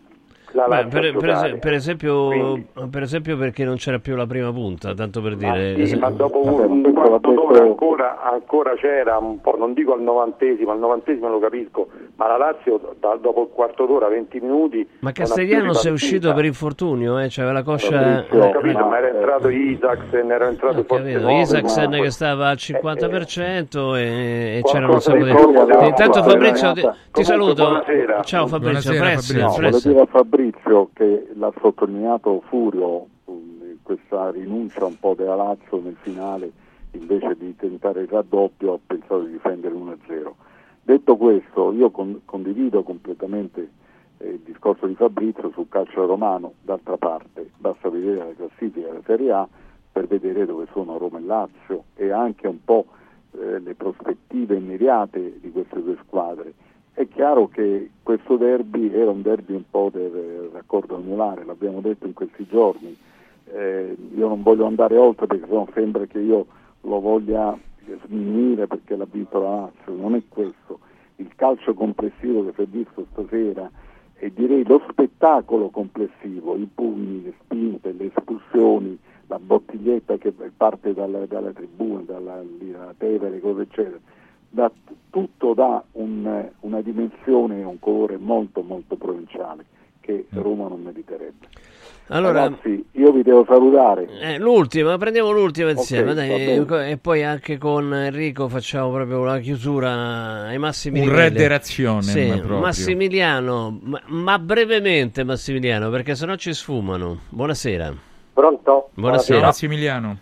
la Beh, per, per es- per esempio, per esempio perché non c'era più la prima punta, tanto per dire... Sì, ma dopo un, un quarto d'ora ancora, ancora c'era un po', non dico al novantesimo, al novantesimo lo capisco, ma la Lazio da- dopo il quarto d'ora, 20 minuti... Ma Castigliano si è uscito per infortunio, eh? c'aveva la coscia... Ho eh, capito, ma era entrato Isaacsen, era entrato forse Capito? Isaacsen ma- che stava al 50% e, e Qualcosa c'erano un sacco di Intanto Fabrizio ti, ti saluto. buonasera. Ciao Fabrizio, Buonasera, presto, Fabrizio. Presto. Fabrizio che l'ha sottolineato Furio um, questa rinuncia un po' della Lazio nel finale invece di tentare il raddoppio ha pensato di difendere 1-0. Detto questo, io con- condivido completamente eh, il discorso di Fabrizio sul calcio romano, d'altra parte basta vedere la classifica della Serie A per vedere dove sono Roma e Lazio e anche un po' eh, le prospettive immediate di queste due squadre. È chiaro che questo derby era un derby un po' del raccordo anulare, l'abbiamo detto in questi giorni. Eh, io non voglio andare oltre perché sennò sembra che io lo voglia sminuire perché l'ha vinto la Lazio, non è questo. Il calcio complessivo che si è visto stasera e direi lo spettacolo complessivo, i pugni, le spinte, le espulsioni, la bottiglietta che parte dalla, dalla tribuna, dalla, dalla Tevere, cose eccetera, dà- tutto dà un- una dimensione e un colore molto molto provinciale che Roma non meriterebbe. Allora- Ragazzi, io vi devo salutare. Eh, l'ultima, prendiamo l'ultima insieme, Ok, dai, e, poi anche con Enrico facciamo proprio la chiusura ai massimi Un rederazione, Sì. Massimiliano, ma, ma brevemente Massimiliano, perché sennò ci sfumano. Buonasera. Pronto? Buonasera. Massimiliano.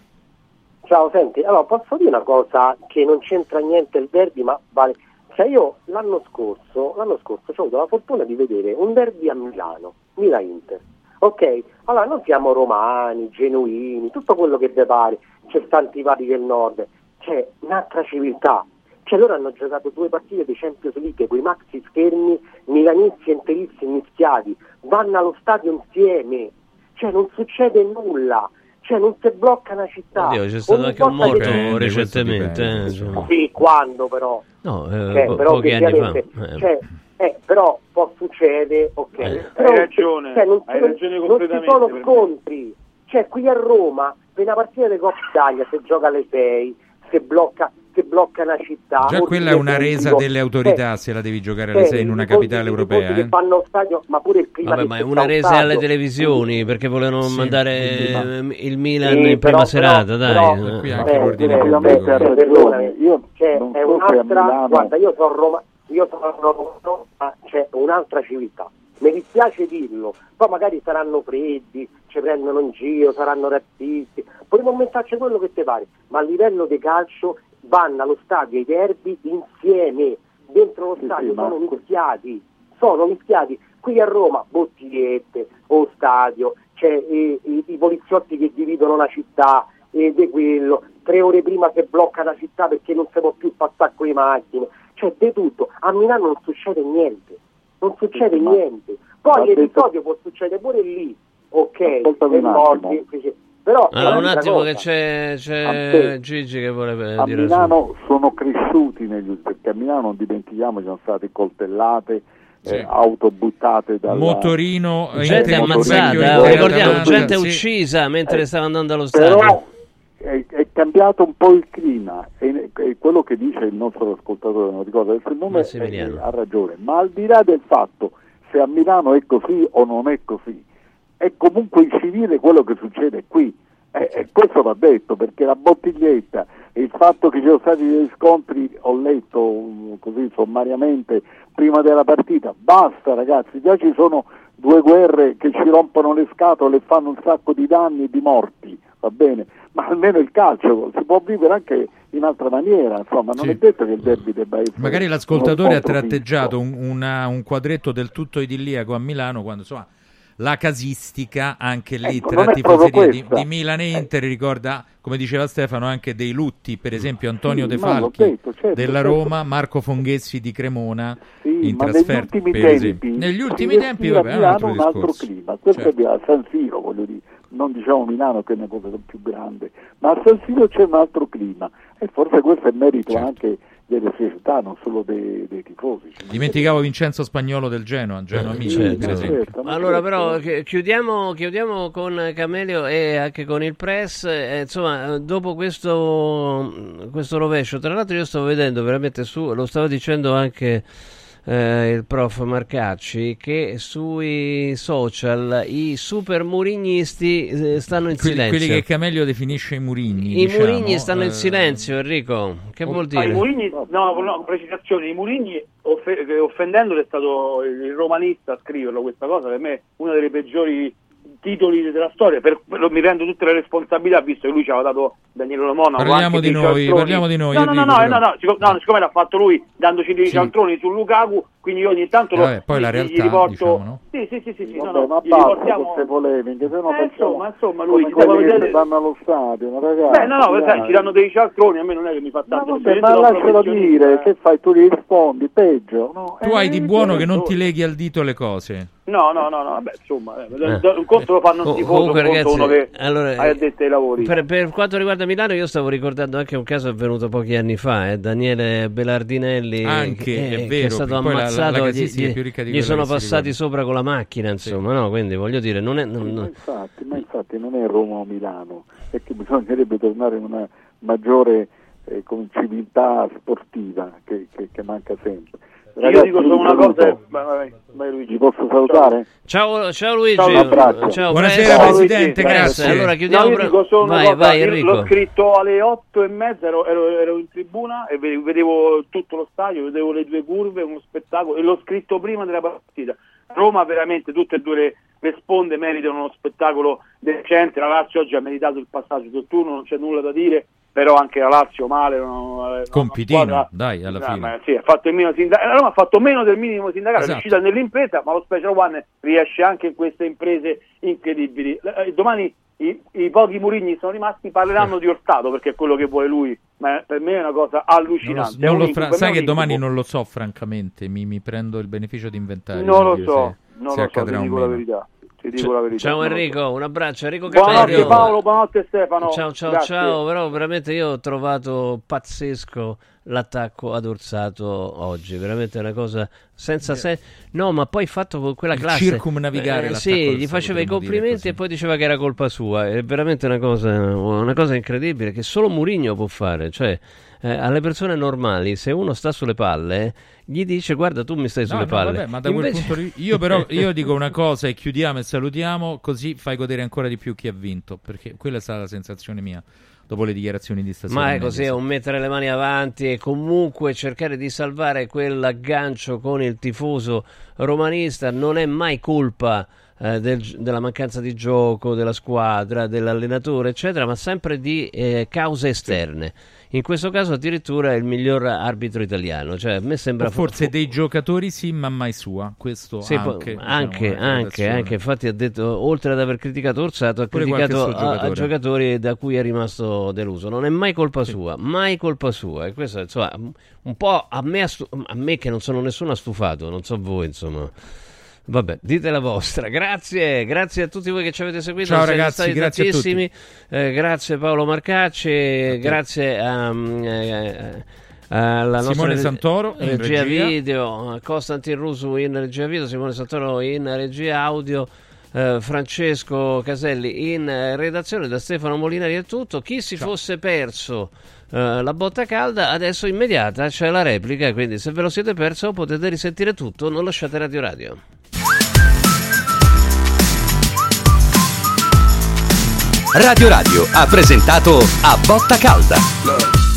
Ciao, senti, allora posso dire una cosa che non c'entra niente il derby, ma vale. Cioè io l'anno scorso, l'anno scorso ho avuto la fortuna di vedere un derby a Milano, Milan-Inter. Ok? Allora non siamo romani, genuini, tutto quello che vi pare, c'è sta antipatico del nord, c'è un'altra civiltà. Cioè loro hanno giocato due partite di Champions League con i maxi schermi, milanisti e interisti mischiati, vanno allo stadio insieme, cioè non succede nulla, cioè non si blocca una città. Oddio, c'è stato Ogni anche un morto che- Dipende, recentemente. eh, cioè. Sì, quando però? No, eh, Cioè, po- però pochi anni fa. eh. cioè, Eh, però può succedere, ok. Eh, Però, hai ragione, cioè, non, hai non- ragione non ci completamente sono scontri. Cioè, qui a Roma, per una partita di Coppa Italia, se gioca alle 6, se blocca, se blocca una città. Già quella è una che resa dico- delle autorità eh, se la devi giocare alle eh, 6 in una capitale europea. eh. che stadio, ma pure il clima Vabbè, che ma è una resa stadio. alle televisioni perché volevano mandare ehm, il Milan Sì, in prima però- serata, però- dai. però-. Qui Eh, anche l'ordine eh, pubblico. eh, Io cioè, non è un'altra, guarda, io sono Roma, io sono Roma, ma c'è un'altra civiltà. Mi dispiace dirlo, poi magari saranno freddi, ci prendono in giro, saranno razzisti, potremmo inventarci quello che ti pare, ma a livello di calcio vanno allo stadio i derby insieme, dentro lo Sì, stadio sì, sono mischiati, sono mischiati. Qui a Roma bottigliette, o stadio, c'è i, i- i poliziotti che dividono la città, e di quello, tre ore prima si blocca la città perché non si può più passare con le macchine, cioè di tutto. A Milano non succede niente, non succede Sì, niente. Poi ha detto- l'episodio può succedere pure lì, ok, è attimo. invece- però è Allora, un attimo cosa. che c'è, c'è A te- Gigi che vuole A dire Milano sono cresciuti negli ultimi, perché a Milano non dimentichiamo ci sono state coltellate, Sì. eh, auto buttate dalla... Motorino su. Gente in- ammazzata, eh, ricordiamo, gente sì. uccisa mentre Eh, stava andando allo stadio. Però è, è cambiato un po' il clima e, e quello che dice il nostro ascoltatore, non ricordo il nome, Massimiliano. eh, ha ragione, ma al di là del fatto se a Milano è così o non è così, è comunque incivile quello che succede qui. E, e questo va detto perché la bottiglietta e il fatto che ci sono stati degli scontri, ho letto um, così sommariamente prima della partita, basta ragazzi, già ci sono due guerre che ci rompono le scatole e fanno un sacco di danni e di morti, va bene, ma almeno il calcio si può vivere anche in altra maniera, insomma, non Sì. è detto che il derby debba essere Magari l'ascoltatore ha tratteggiato un, una- un quadretto del tutto idilliaco a Milano quando insomma la casistica anche lì Ecco, tra tifoserie di, di Milan e Inter ricorda come diceva Stefano anche dei lutti per esempio Antonio Sì, De Falchi detto, certo, della certo. Roma Marco Fonghessi di Cremona Sì, in ma negli trasferta ultimi tempi, negli ultimi tempi vabbè, è un altro un altro clima, questo Certo. è a San Siro, voglio dire, non diciamo Milano che è una cosa più grande, ma a San Siro c'è un altro clima. E forse questo è merito Certo. anche delle società, non solo dei, dei tifosi. dimenticavo Vincenzo Spagnolo del Genoa Genoa Eh, Milan certo. per esempio Certo, Allora, certo. però, chi- chiudiamo, chiudiamo con Camelio e anche con il press. eh, insomma, dopo questo, questo rovescio, tra l'altro, io stavo vedendo veramente su, lo stava dicendo anche eh, il prof Marcacci, che sui social i super murignisti eh, stanno in quelli, silenzio. quelli che Camelio definisce i Murigni I diciamo, murigni stanno in eh, silenzio, Enrico. Che vuol Ah, I dire? Murigni, no, no, precisazione, i Murigni offe- che offendendolo è stato il romanista a scriverlo questa cosa, per me è uno dei peggiori titoli della storia, per, per- mi prendo tutte le responsabilità visto che lui ci aveva dato Daniele Monaco Parliamo di noi, cialtroni. parliamo di noi, No, no, no, Enrico, no, no, no, siccome, no, siccome l'ha fatto lui dandoci dei Sì. cialtroni su Lukaku, quindi io ogni tanto Eh, lo, vabbè, poi la gli- gli realtà, riporto... diciamo, no? Sì, sì, sì, sì, sì, no, Vabbè, no, ma gli basta riportiamo... queste polemiche, se no Eh, facciamo insomma, insomma, lui come ci deve vedere- vanno allo stadio, ma ragazzi. Beh, no, no, sai, ci danno dei cialtroni, a me non è che mi fa Ma, tanto vabbè, ma sono lascialo dire, eh. che fai? Tu gli rispondi, peggio. No? tu Eh, hai di buono che non ti leghi al dito le cose No, no, no, no, vabbè, insomma, eh, Eh. un conto lo fanno un tifoso, un conto uno che allora, hai addetto ai lavori. Per, per quanto riguarda Milano, io stavo ricordando anche un caso avvenuto pochi anni fa, eh, Daniele Belardinelli, Anche, che, è che vero, è stato perché poi la- la- ammazzato, gli, è più ricca di gli quella sono passati sopra con la macchina, insomma, no? Quindi voglio dire, non è... non- Ma infatti, ma infatti non è Roma o Milano, è che bisognerebbe tornare in una maggiore eh, civiltà sportiva che, che- che manca sempre. Io Ragazzi, dico solo una cosa, saluto. e- vai, Luigi. Posso salutare? Ciao, ciao Luigi, Ciao, un abbraccio. Ciao, Buonasera, Press. Presidente, Press. grazie. Allora chiudiamo... No, io dico solo una vai, cosa, vai io Enrico. l'ho scritto alle otto e mezza, ero, ero- ero in tribuna e ve- vedevo tutto lo stadio, vedevo le due curve, uno spettacolo, e l'ho scritto prima della partita. Roma veramente tutte e due le, le sponde meritano uno spettacolo decente, la Lazio oggi ha meritato il passaggio del turno, non c'è nulla da dire, però anche la Lazio male. Non, Compitino, dai, alla fine. ma sì, ha fatto il minimo sindacato. La Roma ha fatto meno del minimo sindacale, Esatto. è riuscita nell'impresa, ma lo Special One riesce anche in queste imprese incredibili. Eh, domani i, i pochi Murigni sono rimasti, parleranno di Ortato perché è quello che vuole lui, ma per me è una cosa Non lo- allucinante. non È un lo fra- sai che domani non lo so, francamente. Mi, mi prendo il beneficio di inventario. Non lo so, se- non se lo so, dico la verità. Ti dico Ciao- la verità. Ciao. Enrico, un abbraccio. Enrico Buonanotte. Paolo, buonanotte Stefano. Ciao ciao Grazie. ciao, però veramente io ho trovato pazzesco l'attacco ad Orsato oggi, veramente una cosa senza se... no ma poi fatto con quella classe circumnavigare eh, sì gli faceva i complimenti e poi diceva che era colpa sua. È veramente una cosa, una cosa incredibile che solo Mourinho può fare. Cioè eh, alle persone normali se uno sta sulle palle gli dice guarda tu mi stai No, sulle no, palle. vabbè, ma da quel Invece- punto di io però io dico una cosa e chiudiamo e salutiamo così fai godere ancora di più chi ha vinto perché quella è stata la sensazione mia dopo le dichiarazioni di stasera Ma è così, è un mettere le mani avanti e comunque cercare di salvare quell'aggancio con il tifoso romanista non è mai colpa eh, del- della mancanza di gioco, della squadra, dell'allenatore, eccetera, ma sempre di eh, cause esterne. In questo caso addirittura è il miglior arbitro italiano, cioè a me sembra O forse dei giocatori sì ma mai sua questo Sì, po- anche anche, diciamo, anche, anche, infatti ha detto, oltre ad aver criticato Orsato, ha Pure criticato a, a giocatori da cui è rimasto deluso. Non è mai colpa sua, mai colpa sua. E questo, insomma, un po' a me, a me che non sono nessuno ha stufato, non so voi, insomma. Vabbè, dite la vostra. Grazie, grazie a tutti voi che ci avete seguito. Ciao, ragazzi, stati grazie a tutti. tantissimi. Eh, grazie Paolo Marcacci, grazie a, mm, eh, alla nostra Simone Santoro in regia, regia. video, Costantin Rusu in regia video, Simone Santoro in regia audio. Eh, Francesco Caselli in eh, redazione da Stefano Molinari è tutto. Chi si fosse perso eh, la botta calda adesso immediata c'è la replica, quindi se ve lo siete perso potete risentire tutto, non lasciate Radio Radio. Radio Radio ha presentato A Botta Calda.